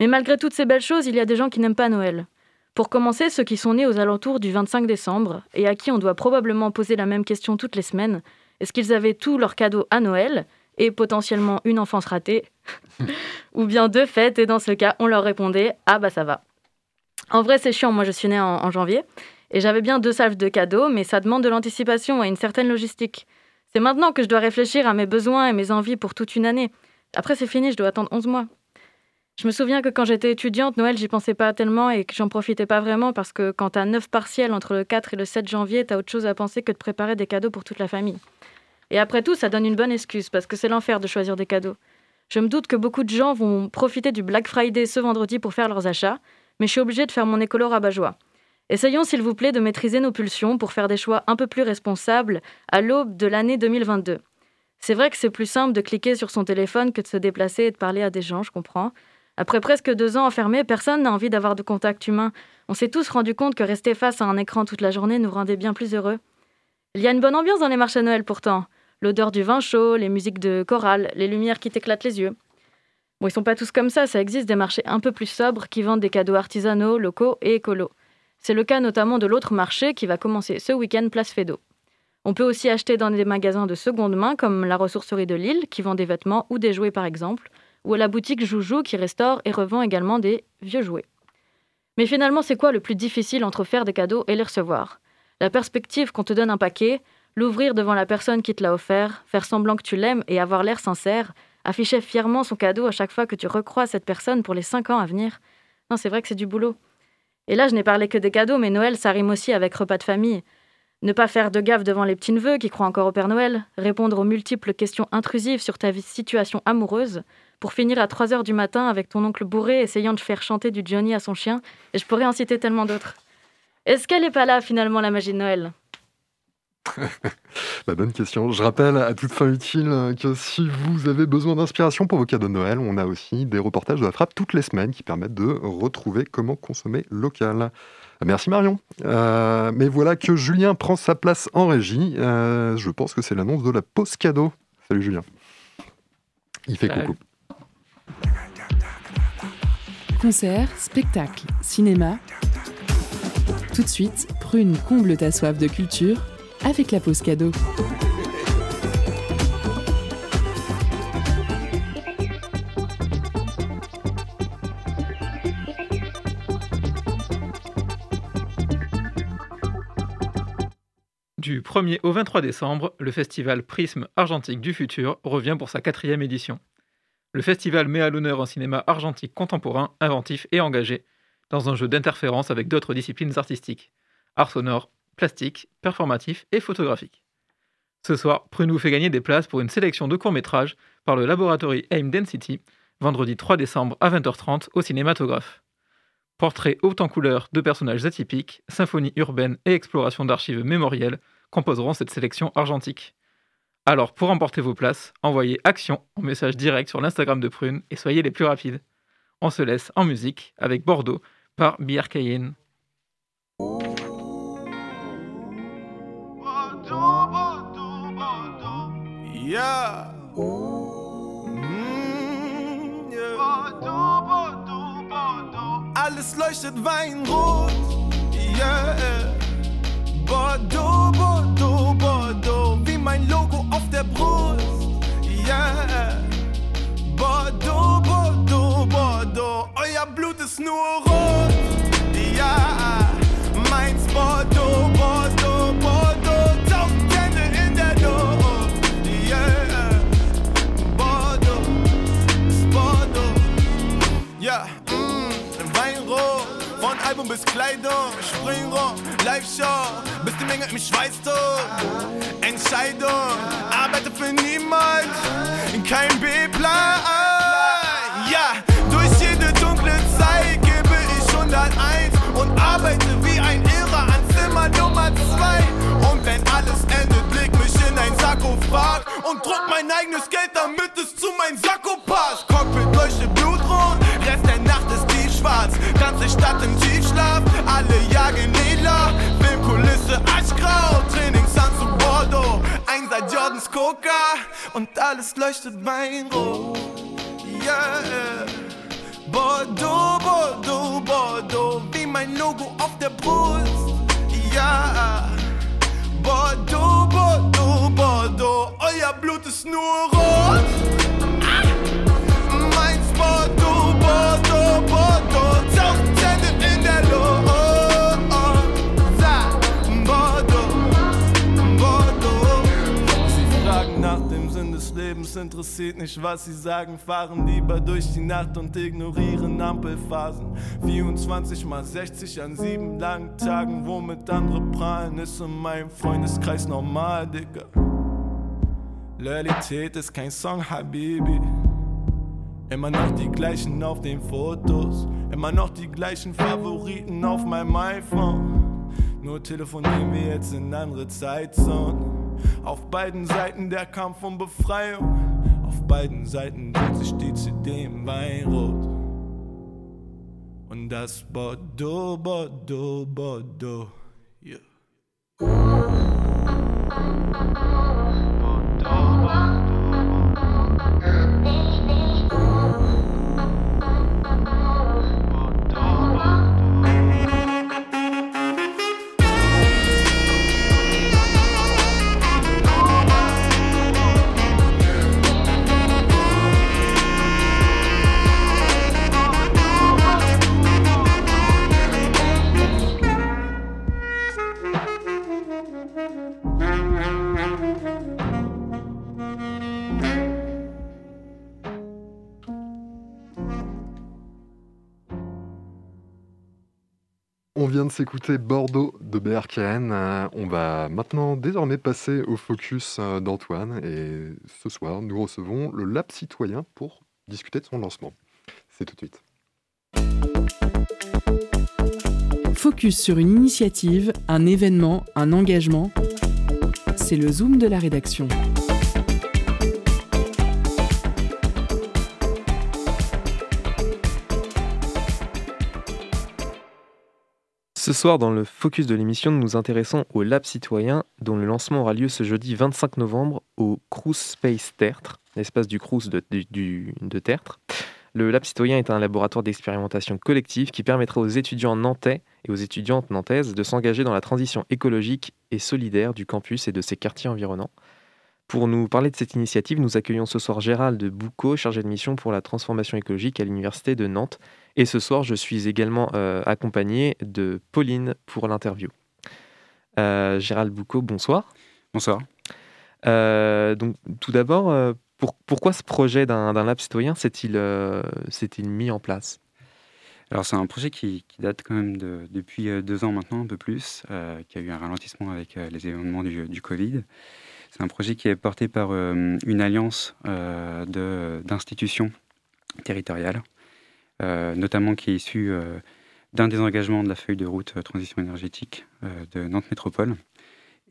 Mais malgré toutes ces belles choses, il y a des gens qui n'aiment pas Noël. Pour commencer, ceux qui sont nés aux alentours du 25 décembre et à qui on doit probablement poser la même question toutes les semaines est-ce qu'ils avaient tous leurs cadeaux à Noël et potentiellement une enfance ratée [laughs] [laughs] Ou bien deux fêtes et dans ce cas, on leur répondait Ah bah ça va. En vrai, c'est chiant, moi je suis née en, janvier et j'avais bien deux salves de cadeaux, mais ça demande de l'anticipation et une certaine logistique. C'est maintenant que je dois réfléchir à mes besoins et mes envies pour toute une année. Après, c'est fini, je dois attendre 11 mois. Je me souviens que quand j'étais étudiante, Noël, j'y pensais pas tellement et que j'en profitais pas vraiment parce que quand t'as 9 partiels entre le 4 et le 7 janvier, t'as autre chose à penser que de préparer des cadeaux pour toute la famille. Et après tout, ça donne une bonne excuse parce que c'est l'enfer de choisir des cadeaux. Je me doute que beaucoup de gens vont profiter du Black Friday ce vendredi pour faire leurs achats, mais je suis obligée de faire mon écolo rabat-joie. Essayons s'il vous plaît de maîtriser nos pulsions pour faire des choix un peu plus responsables à l'aube de l'année 2022. C'est vrai que c'est plus simple de cliquer sur son téléphone que de se déplacer et de parler à des gens, je comprends. Après presque deux ans enfermés, personne n'a envie d'avoir de contact humain. On s'est tous rendu compte que rester face à un écran toute la journée nous rendait bien plus heureux. Il y a une bonne ambiance dans les marchés à Noël pourtant. L'odeur du vin chaud, les musiques de chorale, les lumières qui t'éclatent les yeux. Bon, ils sont pas tous comme ça, ça existe des marchés un peu plus sobres qui vendent des cadeaux artisanaux, locaux et écolos. C'est le cas notamment de l'autre marché qui va commencer ce week-end place Fédo. On peut aussi acheter dans des magasins de seconde main comme la ressourcerie de Lille qui vend des vêtements ou des jouets par exemple, ou à la boutique Joujou qui restaure et revend également des vieux jouets. Mais finalement, c'est quoi le plus difficile entre faire des cadeaux et les recevoir? La perspective qu'on te donne un paquet, l'ouvrir devant la personne qui te l'a offert, faire semblant que tu l'aimes et avoir l'air sincère, afficher fièrement son cadeau à chaque fois que tu recroises cette personne pour les cinq ans à venir. Non, c'est vrai que c'est du boulot. Et là, je n'ai parlé que des cadeaux, mais Noël, ça aussi avec repas de famille. Ne pas faire de gaffe devant les petits-neveux qui croient encore au Père Noël, répondre aux multiples questions intrusives sur ta situation amoureuse, pour finir à 3 heures du matin avec ton oncle bourré essayant de faire chanter du Johnny à son chien, et je pourrais en citer tellement d'autres. Est-ce qu'elle n'est pas là finalement la magie de Noël? [laughs] Bah, bonne question. Je rappelle à toute fin utile que si vous avez besoin d'inspiration pour vos cadeaux de Noël, on a aussi des reportages de la frappe toutes les semaines qui permettent de retrouver comment consommer local. Merci Marion. Euh, mais voilà que Julien prend sa place en régie. Euh, je pense que c'est l'annonce de la pause cadeau. Salut Julien. Il fait coucou. Concert, spectacle, cinéma. Tout de suite, prune comble ta soif de culture avec la pause cadeau. Du 1er au 23 décembre, le festival Prisme Argentique du Futur revient pour sa quatrième édition. Le festival met à l'honneur un cinéma argentique contemporain, inventif et engagé, dans un jeu d'interférence avec d'autres disciplines artistiques, art sonore, plastique, performatif et photographique. Ce soir, Prune fait gagner des places pour une sélection de courts-métrages par le laboratoire AIM Density, vendredi 3 décembre à 20h30 au cinématographe. Portraits haut en couleurs de personnages atypiques, symphonies urbaines et explorations d'archives mémorielles composeront cette sélection argentique. Alors, pour emporter vos places, envoyez Action en message direct sur l'Instagram de Prune et soyez les plus rapides. On se laisse en musique avec Bordeaux par Bière Cayenne. Weinrot. Yeah. Bordeaux, Bordeaux, mein Logo auf der Brust. Yeah. Bordeaux, Bordeaux, Bordeaux. Euer Blut ist nur rot. Ja. Meins Bordeaux, Bordeaux, Album bis Kleidung, Springrohr, Live-Show, bis die Menge im Schweißton. Entscheidung, arbeite für niemand, kein B-Plan. Ja, durch jede dunkle Zeit gebe ich 101 und arbeite wie ein Irrer an Zimmer Nummer 2. Und wenn alles endet, leg mich in ein Sarkophag und druck mein eigenes Geld, damit es zu mein Sakko passt. Filmkulisse aschgrau, Trainingsanzug Bordeaux. Einsatz Jordans Coca und alles leuchtet Weinrot. Yeah. Bordeaux, Bordeaux, Bordeaux, wie mein Logo auf der Brust. Ja. Bordeaux, Bordeaux, Bordeaux, euer Blut ist nur rot. Ah. Meins Bordeaux, Bordeaux, Bordeaux, tausend Hände in der Luft. Interessiert nicht, was sie sagen. Fahren lieber durch die Nacht und ignorieren Ampelphasen. 24 mal 60 an sieben langen Tagen, womit andere prahlen, ist in meinem Freundeskreis normal, Digga. Loyalität ist kein Song, Habibi. Immer noch die gleichen auf den Fotos, immer noch die gleichen Favoriten auf meinem iPhone. Nur telefonieren wir jetzt in andere Zeitzonen. Auf beiden Seiten der Kampf um Befreiung. Auf beiden Seiten dreht sich die CD im Weinrot. Und das Bordeaux, Bordeaux, Bordeaux. Yeah. Vient de s'écouter Bordeaux de BRKN. Euh, on va maintenant désormais passer au focus euh, d'Antoine. Et ce soir, nous recevons le Lab Citoyen pour discuter de son lancement. C'est tout de suite. Focus sur une initiative, un événement, un engagement. C'est le Zoom de la rédaction. Ce soir, dans le focus de l'émission, nous nous intéressons au Lab Citoyen, dont le lancement aura lieu ce jeudi 25 novembre au Crous Space Tertre, l'espace du Crous de, du- Tertre. Le Lab Citoyen est un laboratoire d'expérimentation collective qui permettra aux étudiants nantais et aux étudiantes nantaises de s'engager dans la transition écologique et solidaire du campus et de ses quartiers environnants. Pour nous parler de cette initiative, nous accueillons ce soir Gérald Boucaud, chargé de mission pour la transformation écologique à l'Université de Nantes. Et ce soir, je suis également euh, accompagné de Pauline pour l'interview. Euh, Gérald Boucaud, bonsoir. Bonsoir. Euh, donc, tout d'abord, pour- pourquoi ce projet d'un lab citoyen s'est-il mis en place? Alors c'est un projet qui, qui date quand même de, depuis deux ans maintenant, un peu plus, euh, qui a eu un ralentissement avec euh, les événements du, du Covid. C'est un projet qui est porté par euh, une alliance d'institutions territoriales, notamment qui est issue euh, d'un des engagements de la feuille de route euh, transition énergétique euh, de Nantes Métropole,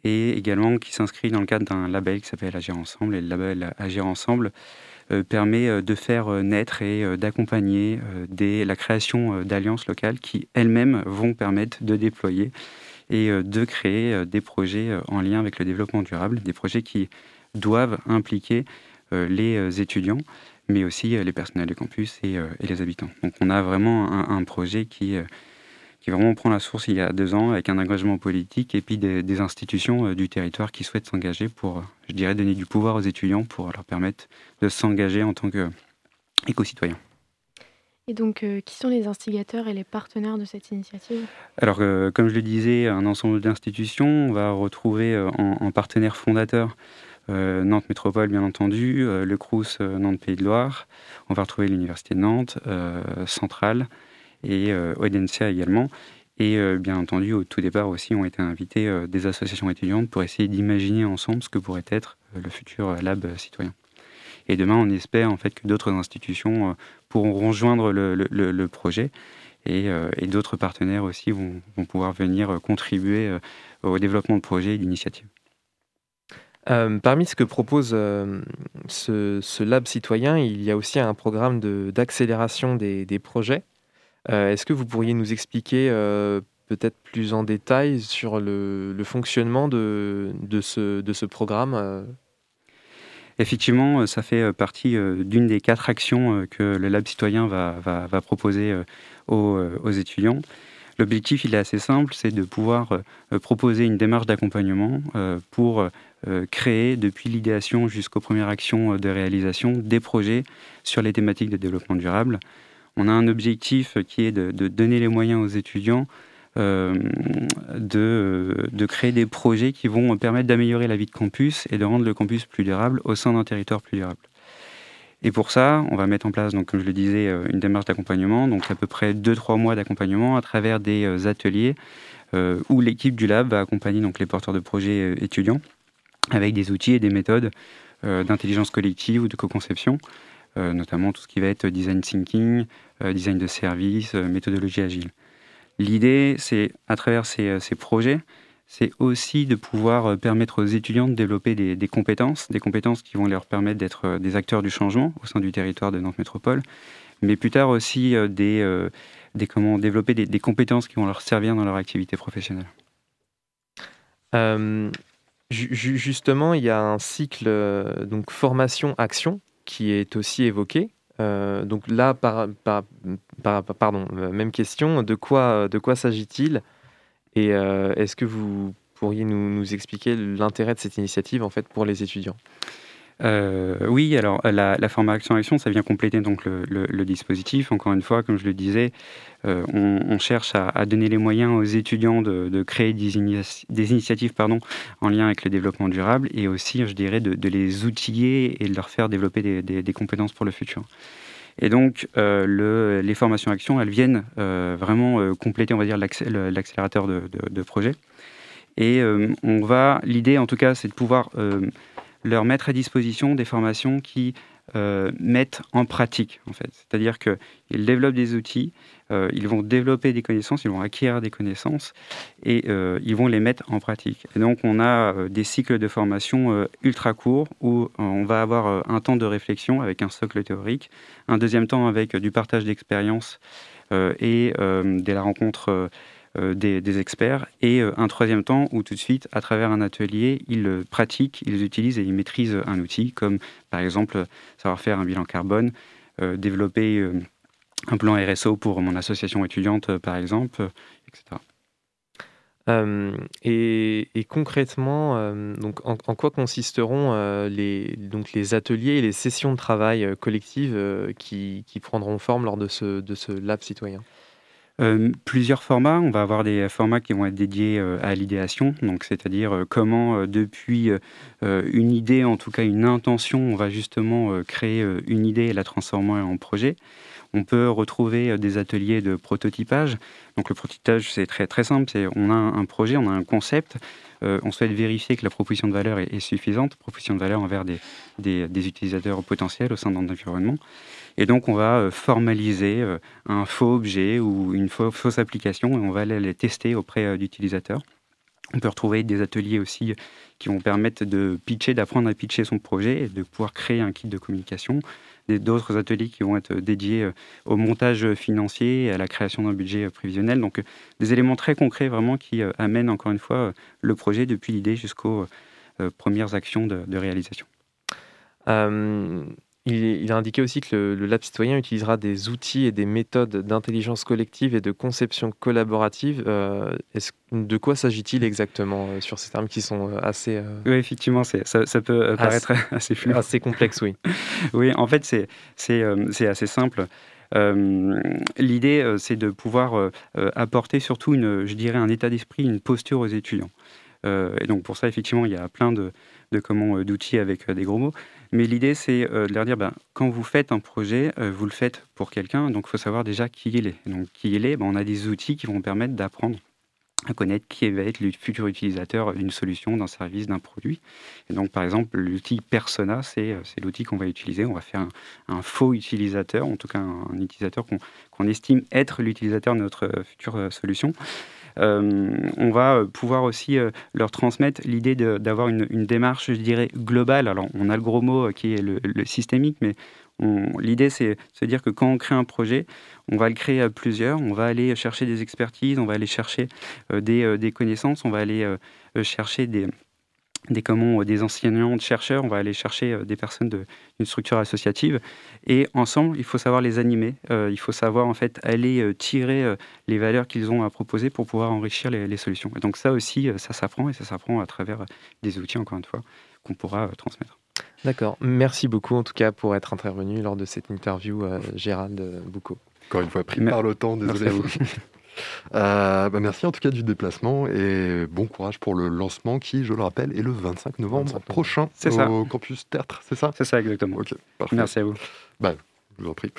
et également qui s'inscrit dans le cadre d'un label qui s'appelle Agir Ensemble. Et le label Agir Ensemble euh, permet euh, de faire euh, naître et euh, d'accompagner euh, la création euh, d'alliances locales qui elles-mêmes vont permettre de déployer et euh, de créer euh, des projets euh, en lien avec le développement durable, des projets qui doivent impliquer les étudiants, mais aussi les personnels de campus et, les habitants. Donc on a vraiment un, projet qui, qui vraiment prend la source il y a deux ans avec un engagement politique et puis des, institutions du territoire qui souhaitent s'engager pour, je dirais, donner du pouvoir aux étudiants pour leur permettre de s'engager en tant qu'éco-citoyens. Et donc, euh, qui sont les instigateurs et les partenaires de cette initiative? Alors, euh, comme je le disais, un ensemble d'institutions. On va retrouver euh, en, partenaire fondateur Nantes Métropole, bien entendu, le CRUS Nantes Pays de Loire. On va retrouver l'Université de Nantes, Centrale et OEDNCA également. Et bien entendu, au tout départ aussi, ont été invités des associations étudiantes pour essayer d'imaginer ensemble ce que pourrait être le futur lab citoyen. Et demain, on espère en fait que d'autres institutions euh, pourront rejoindre le, projet euh, et, d'autres partenaires aussi vont, pouvoir venir euh, contribuer au développement de projets et d'initiatives. Parmi ce que propose ce, lab citoyen, il y a aussi un programme d'accélération des, projets. Est-ce que vous pourriez nous expliquer peut-être plus en détail sur le, fonctionnement de, ce, programme Effectivement, euh, ça fait euh, partie euh, d'une des quatre actions que le Lab citoyen va, proposer aux, étudiants. L'objectif, il est assez simple, c'est de pouvoir proposer une démarche d'accompagnement pour créer, depuis l'idéation jusqu'aux premières actions de réalisation, des projets sur les thématiques de développement durable. On a un objectif qui est de donner les moyens aux étudiants euh, de, créer des projets qui vont permettre d'améliorer la vie de campus et de rendre le campus plus durable au sein d'un territoire plus durable. Et pour ça, on va mettre en place, donc, comme je le disais, euh, une démarche d'accompagnement, donc à peu près 2-3 mois d'accompagnement à travers des euh, ateliers où l'équipe du lab va accompagner donc, les porteurs de projets étudiants avec des outils et des méthodes d'intelligence collective ou de co-conception, notamment tout ce qui va être design thinking, design de service, méthodologie agile. L'idée, c'est à travers ces, euh, projets, c'est aussi de pouvoir euh, permettre aux étudiants de développer des, compétences, des compétences qui vont leur permettre d'être euh, des acteurs du changement au sein du territoire de Nantes Métropole, mais plus tard aussi des, comment, développer des, compétences qui vont leur servir dans leur activité professionnelle. justement, il y a un cycle donc formation-action qui est aussi évoqué. Euh, donc là, par, pardon, euh, même question, de quoi, de quoi s'agit-il? Et euh, est-ce que vous pourriez nous, expliquer l'intérêt de cette initiative en fait pour les étudiants? Oui, alors la, la formation action, ça vient compléter donc le, dispositif. Encore une fois, comme je le disais, on, cherche à, donner les moyens aux étudiants de, créer des, initiatives pardon, en lien avec le développement durable et aussi, je dirais, de, les outiller et de leur faire développer des, compétences pour le futur. Et donc, le, les formations action, elles viennent vraiment compléter, on va dire, l'accélérateur de, de, projet. Et on va, l'idée en tout cas, c'est de pouvoir leur mettre à disposition des formations qui euh, mettent en pratique, en fait. C'est-à-dire qu'ils développent des outils, euh, ils vont développer des connaissances, ils vont acquérir des connaissances et euh, ils vont les mettre en pratique. Et donc, on a des cycles de formation ultra courts où on va avoir un temps de réflexion avec un socle théorique, un deuxième temps avec du partage d'expériences et dès la rencontre euh, des, experts, et euh, un troisième temps où tout de suite, à travers un atelier, ils euh, pratiquent, ils utilisent et ils maîtrisent un outil, comme par exemple savoir faire un bilan carbone, développer un plan RSO pour mon association étudiante, par exemple, etc. et, concrètement, donc en, quoi consisteront les, donc les ateliers et les sessions de travail collectives qui, qui, prendront forme lors de ce, de ce lab citoyen? Euh, plusieurs formats. On va avoir des formats qui vont être dédiés euh, à l'idéation, donc c'est-à-dire euh, comment depuis une idée, en tout cas une intention, on va justement créer une idée et la transformer en projet. On peut retrouver des ateliers de prototypage. Donc le prototypage, c'est très très simple. On a un projet, on a un concept, on souhaite vérifier que la proposition de valeur est, suffisante, proposition de valeur envers des, des, utilisateurs potentiels au sein de l'environnement. Et donc, on va euh, formaliser euh, un faux objet ou une fausse application et on va aller les tester auprès euh, d'utilisateurs. On peut retrouver des ateliers aussi qui vont permettre de pitcher, d'apprendre à pitcher son projet et de pouvoir créer un kit de communication. D'autres ateliers qui vont être dédiés au montage financier et à la création d'un budget prévisionnel. Donc des éléments très concrets vraiment qui amènent encore une fois le projet depuis l'idée jusqu'au premières actions de, réalisation. Il, a indiqué aussi que le, Lab citoyen utilisera des outils et des méthodes d'intelligence collective et de conception collaborative. Euh, de quoi s'agit-il exactement euh, sur ces termes qui sont euh, assez... Oui, effectivement, ça, ça, peut paraître assez [laughs] flou. Assez complexe, oui. [laughs] oui, en fait, c'est assez simple. L'idée, c'est de pouvoir apporter surtout, une, je dirais, un état d'esprit, une posture aux étudiants. et donc pour ça, effectivement, il y a plein de, de comment d'outils avec des gros mots. Mais l'idée, c'est euh, de leur dire, ben, quand vous faites un projet, euh, vous le faites pour quelqu'un, donc il faut savoir déjà qui il est. Donc qui il est, ben, on a des outils qui vont permettre d'apprendre à connaître qui va être le futur utilisateur d'une solution, d'un service, d'un produit. Et donc, par exemple, l'outil Persona, c'est euh, l'outil qu'on va utiliser. On va faire un, faux utilisateur, en tout cas un, utilisateur qu'on estime être l'utilisateur de notre future solution. Euh, on va euh, pouvoir aussi euh, leur transmettre l'idée d'avoir une, démarche, je dirais, globale. Alors, on a le gros mot qui est le, systémique, mais l'idée, c'est de se dire que quand on crée un projet, on va le créer à plusieurs, on va aller chercher des expertises, on va aller chercher des, connaissances, on va aller chercher des, des, comment, des enseignants, de chercheurs, on va aller chercher euh, des personnes d'une structure associative. Et ensemble, il faut savoir les animer, euh, il faut savoir en fait aller euh, tirer les valeurs qu'ils ont à proposer pour pouvoir enrichir les, solutions. Et donc ça aussi, ça s'apprend et ça s'apprend à travers des outils, encore une fois, qu'on pourra transmettre. D'accord. Merci beaucoup en tout cas pour être intervenu lors de cette interview, Gérald Boucaud. Encore une fois, pris par le temps, désolé. à vous. [laughs] Euh, bah, merci en tout cas du déplacement et bon courage pour le lancement qui, je le rappelle, est le 25 novembre prochain au campus Tertre, c'est ça? C'est ça exactement. Ok, parfait. Merci à vous. Bah, je vous en prie.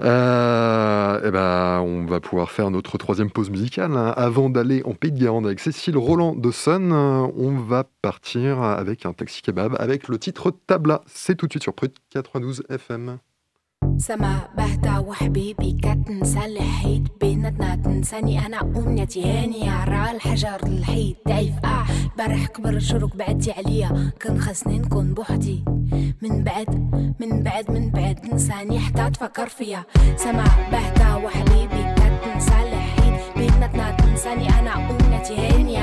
Euh, et ben, on va pouvoir faire notre troisième pause musicale. Hein. Avant d'aller en Pays de Guérande avec Cécile Roland de Sun, on va partir avec un taxi kebab avec le titre Tabla. C'est tout de suite sur Prut 92 FM. سما بهتا وحبيبي كتنسى الحيط بيناتنا تنساني أنا امنيتي هاني على الحجر الحيط تعيف آه برح كبر شروك بعدتي عليا. كان خاصني نكون بوحدي. من بعد من بعد من بعد نساني حتى تفكر فيا. سما بهتا وحبيبي كتنسى الحيط بيناتنا تنساني أنا امنيتي هاني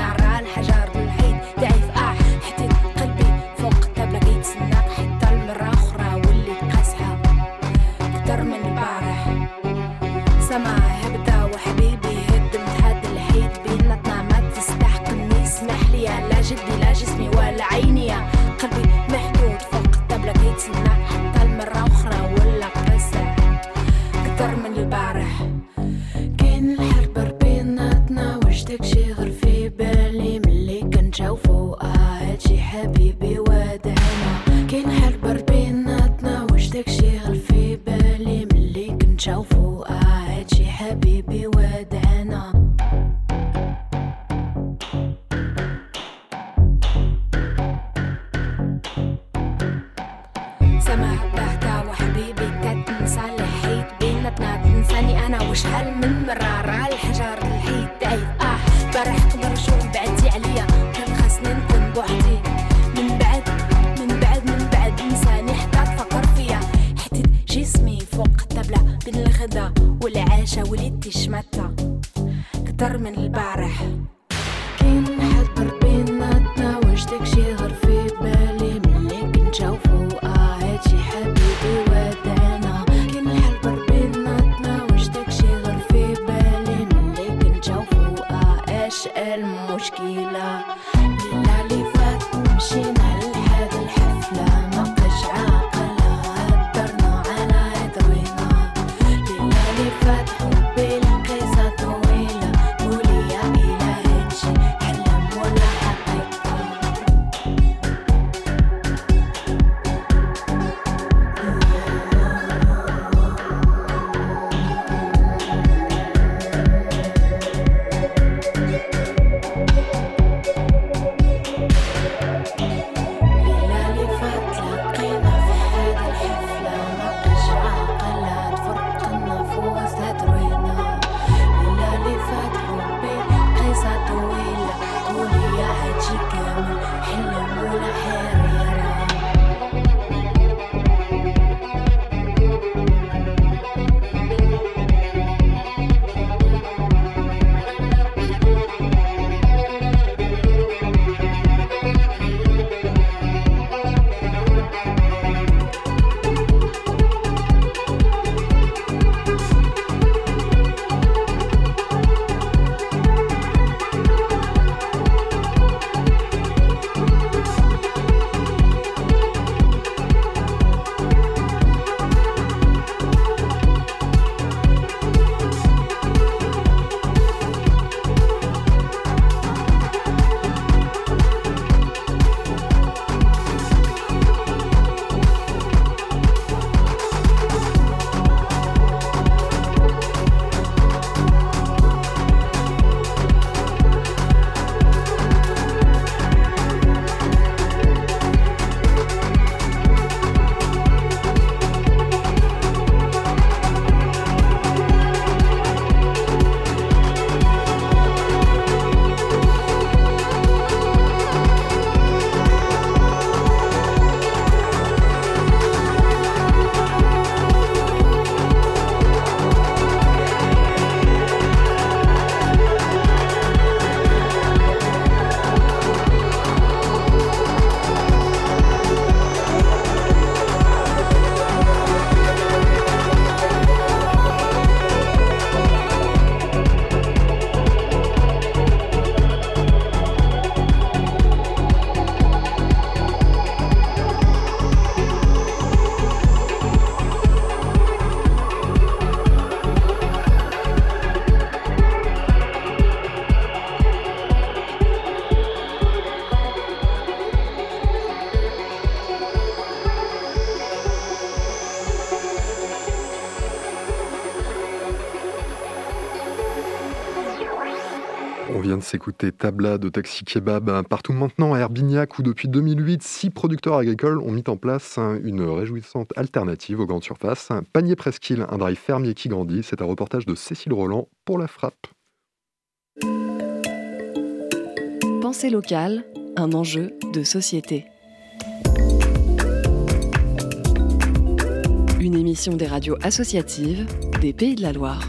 el mushkila. S'écouter Tabla de Taxi Kebab partout maintenant à Herbignac où depuis 2008, six producteurs agricoles ont mis en place une réjouissante alternative aux grandes surfaces. Panier Presqu'île, un drive fermier qui grandit. C'est un reportage de Cécile Roland pour La Frappe. Pensée locale, un enjeu de société. Une émission des radios associatives des Pays de la Loire.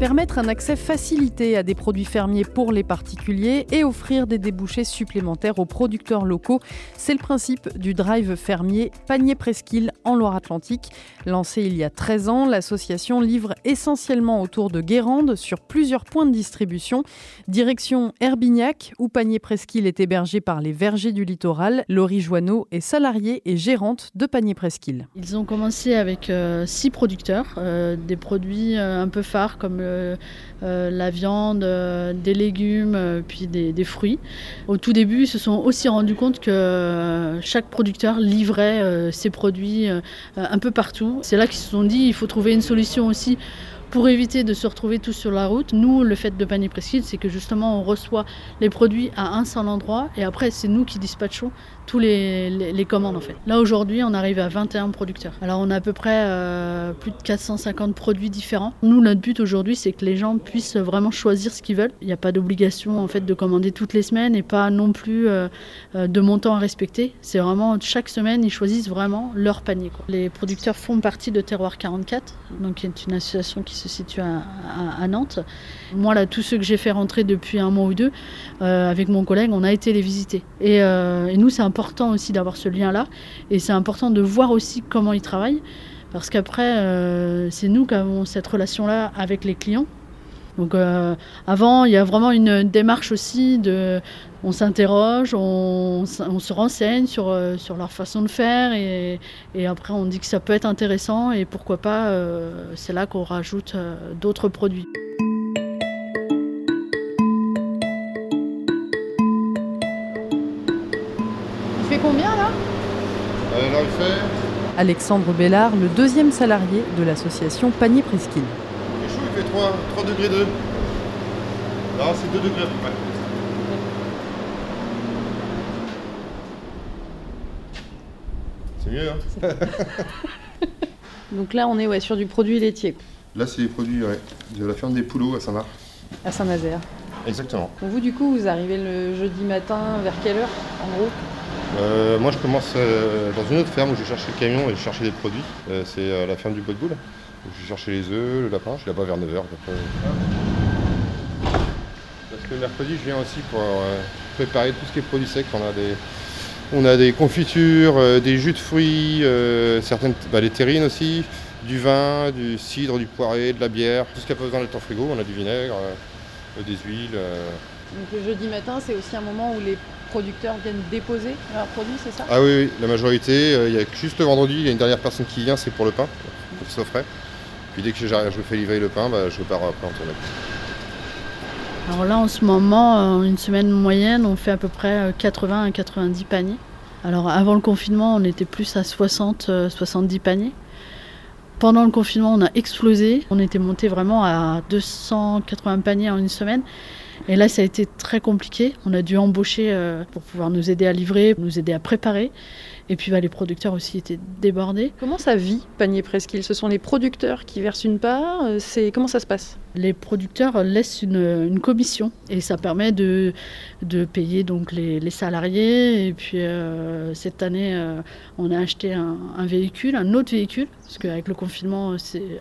Permettre un accès facilité à des produits fermiers pour les particuliers et offrir des débouchés supplémentaires aux producteurs locaux, c'est le principe du drive fermier Panier Presqu'île en Loire-Atlantique. Lancé il y a 13 ans, l'association livre essentiellement autour de Guérande sur plusieurs points de distribution. Direction Herbignac, où Panier Presqu'île est hébergé par les vergers du littoral. Laurie Joanneau est salariée et gérante de Panier Presqu'île. Ils ont commencé avec euh, six producteurs, euh, des produits euh, un peu phares comme euh, euh, la viande, euh, des légumes, puis des, des, fruits. Au tout début, ils se sont aussi rendus compte que chaque producteur livrait ses produits un peu partout. C'est là qu'ils se sont dit il faut trouver une solution aussi pour éviter de se retrouver tous sur la route, nous, le fait de panier presqu'île, c'est que justement, on reçoit les produits à un seul endroit et après, c'est nous qui dispatchons tous les, les, commandes en fait. Là aujourd'hui, on arrive à 21 producteurs. Alors on a à peu près euh, plus de 450 produits différents. Nous, notre but aujourd'hui, c'est que les gens puissent vraiment choisir ce qu'ils veulent. Il n'y a pas d'obligation en fait de commander toutes les semaines et pas non plus euh, de montant à respecter. C'est vraiment chaque semaine, ils choisissent vraiment leur panier. Les producteurs font partie de Terroir 44, donc qui est une association qui se situe à, Nantes. Moi, là, tous ceux que j'ai fait rentrer depuis un mois ou deux, euh, avec mon collègue, on a été les visiter. Et, euh, et nous, c'est important aussi d'avoir ce lien-là. Et c'est important de voir aussi comment ils travaillent. Parce qu'après, euh, c'est nous qui avons cette relation-là avec les clients. Donc euh, avant, il y a vraiment une démarche aussi de, on s'interroge, on, se renseigne sur, euh, sur leur façon de faire et, après on dit que ça peut être intéressant et pourquoi pas, c'est là qu'on rajoute d'autres produits. Fait combien là? Euh, Là, il fait Alexandre Bellard, le deuxième salarié de l'association Panier Presqu'île. Il est chaud, il fait 3, 3 degrés 2. Non, c'est 2 degrés à peu près. C'est mieux, hein [laughs] Donc là, on est ouais, sur du produit laitier. Là, c'est des produits ouais, de la ferme des Poulots à Saint-Marc. À Saint-Nazaire. Exactement. Pour vous, du coup, vous arrivez le jeudi matin vers quelle heure, en gros? Euh, Moi, je commence euh, dans une autre ferme où je cherche le camion et je cherchais des produits. Euh, c'est la ferme du Bois de Boule. Je cherchais les œufs, le lapin. Je suis là-bas vers 9h. Parce que mercredi, je viens aussi pour préparer tout ce qui est produits secs. On a des, on a des confitures, des jus de fruits, certaines, bah, les terrines aussi, du vin, du cidre, du poiré, de la bière. Tout ce qu'il y a pas besoin d'être en frigo. On a du vinaigre des huiles. Donc le jeudi matin, c'est aussi un moment où les producteurs viennent déposer leurs produits, c'est ça Ah oui, oui, la majorité. Il y a juste le vendredi, il y a une dernière personne qui vient, c'est pour le pain, pour soit frais. Puis dès que je fais livrer le pain, bah, je repars après en tournée. Alors là, en ce moment, une semaine moyenne, on fait à peu près 80 à 90 paniers. Alors avant le confinement, on était plus à 60, 70 paniers. Pendant le confinement, on a explosé. On était monté vraiment à 280 paniers en une semaine. Et là, ça a été très compliqué. On a dû embaucher euh, pour pouvoir nous aider à livrer, nous aider à préparer. Et puis bah, les producteurs aussi étaient débordés. Comment ça vit Panier Presqu'île? Ce sont les producteurs qui versent une part C'est Comment ça se passe? Les producteurs laissent une, une, commission et ça permet de, de payer donc les, les salariés. Et puis euh, cette année, euh, on a acheté un, un, véhicule, un autre véhicule, parce qu'avec le confinement,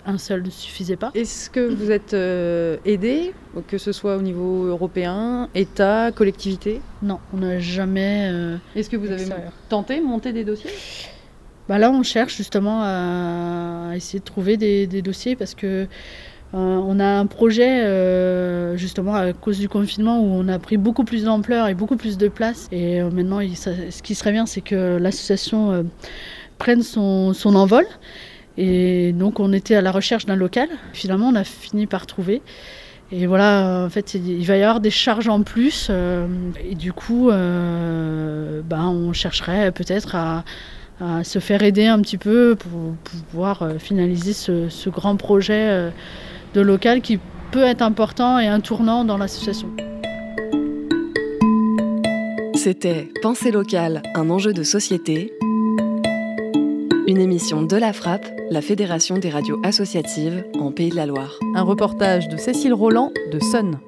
un seul ne suffisait pas. Est-ce que vous êtes euh, aidé, que ce soit au niveau européen, État, collectivité? Non, on n'a jamais. euh, Est-ce que vous avez extérieur. tenté monter des dossiers? Bah Là, on cherche justement à essayer de trouver des, des dossiers parce que. Euh, on a un projet euh, justement à cause du confinement où on a pris beaucoup plus d'ampleur et beaucoup plus de place. Et euh, maintenant, il, ça, ce qui serait bien, c'est que l'association prenne son, son, envol. Et donc, on était à la recherche d'un local. Finalement, on a fini par trouver. Et voilà, en fait, il va y avoir des charges en plus. euh, et du coup, bah, on chercherait peut-être à, se faire aider un petit peu pour, pouvoir finaliser ce, ce grand projet de local qui peut être important et un tournant dans l'association. C'était Pensée locale, un enjeu de société. Une émission de la Frappe, la Fédération des radios associatives en Pays de la Loire. Un reportage de Cécile Roland de Sun.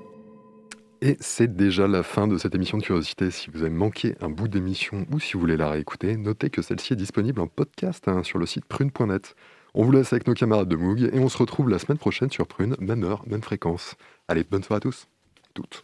Et c'est déjà la fin de cette émission de curiosité. Si vous avez manqué un bout d'émission ou si vous voulez la réécouter, notez que celle-ci est disponible en podcast hein, sur le site prune.net. On vous laisse avec nos camarades de Moog et on se retrouve la semaine prochaine sur Prune, même heure, même fréquence. Allez, bonne soirée à tous. Toutes.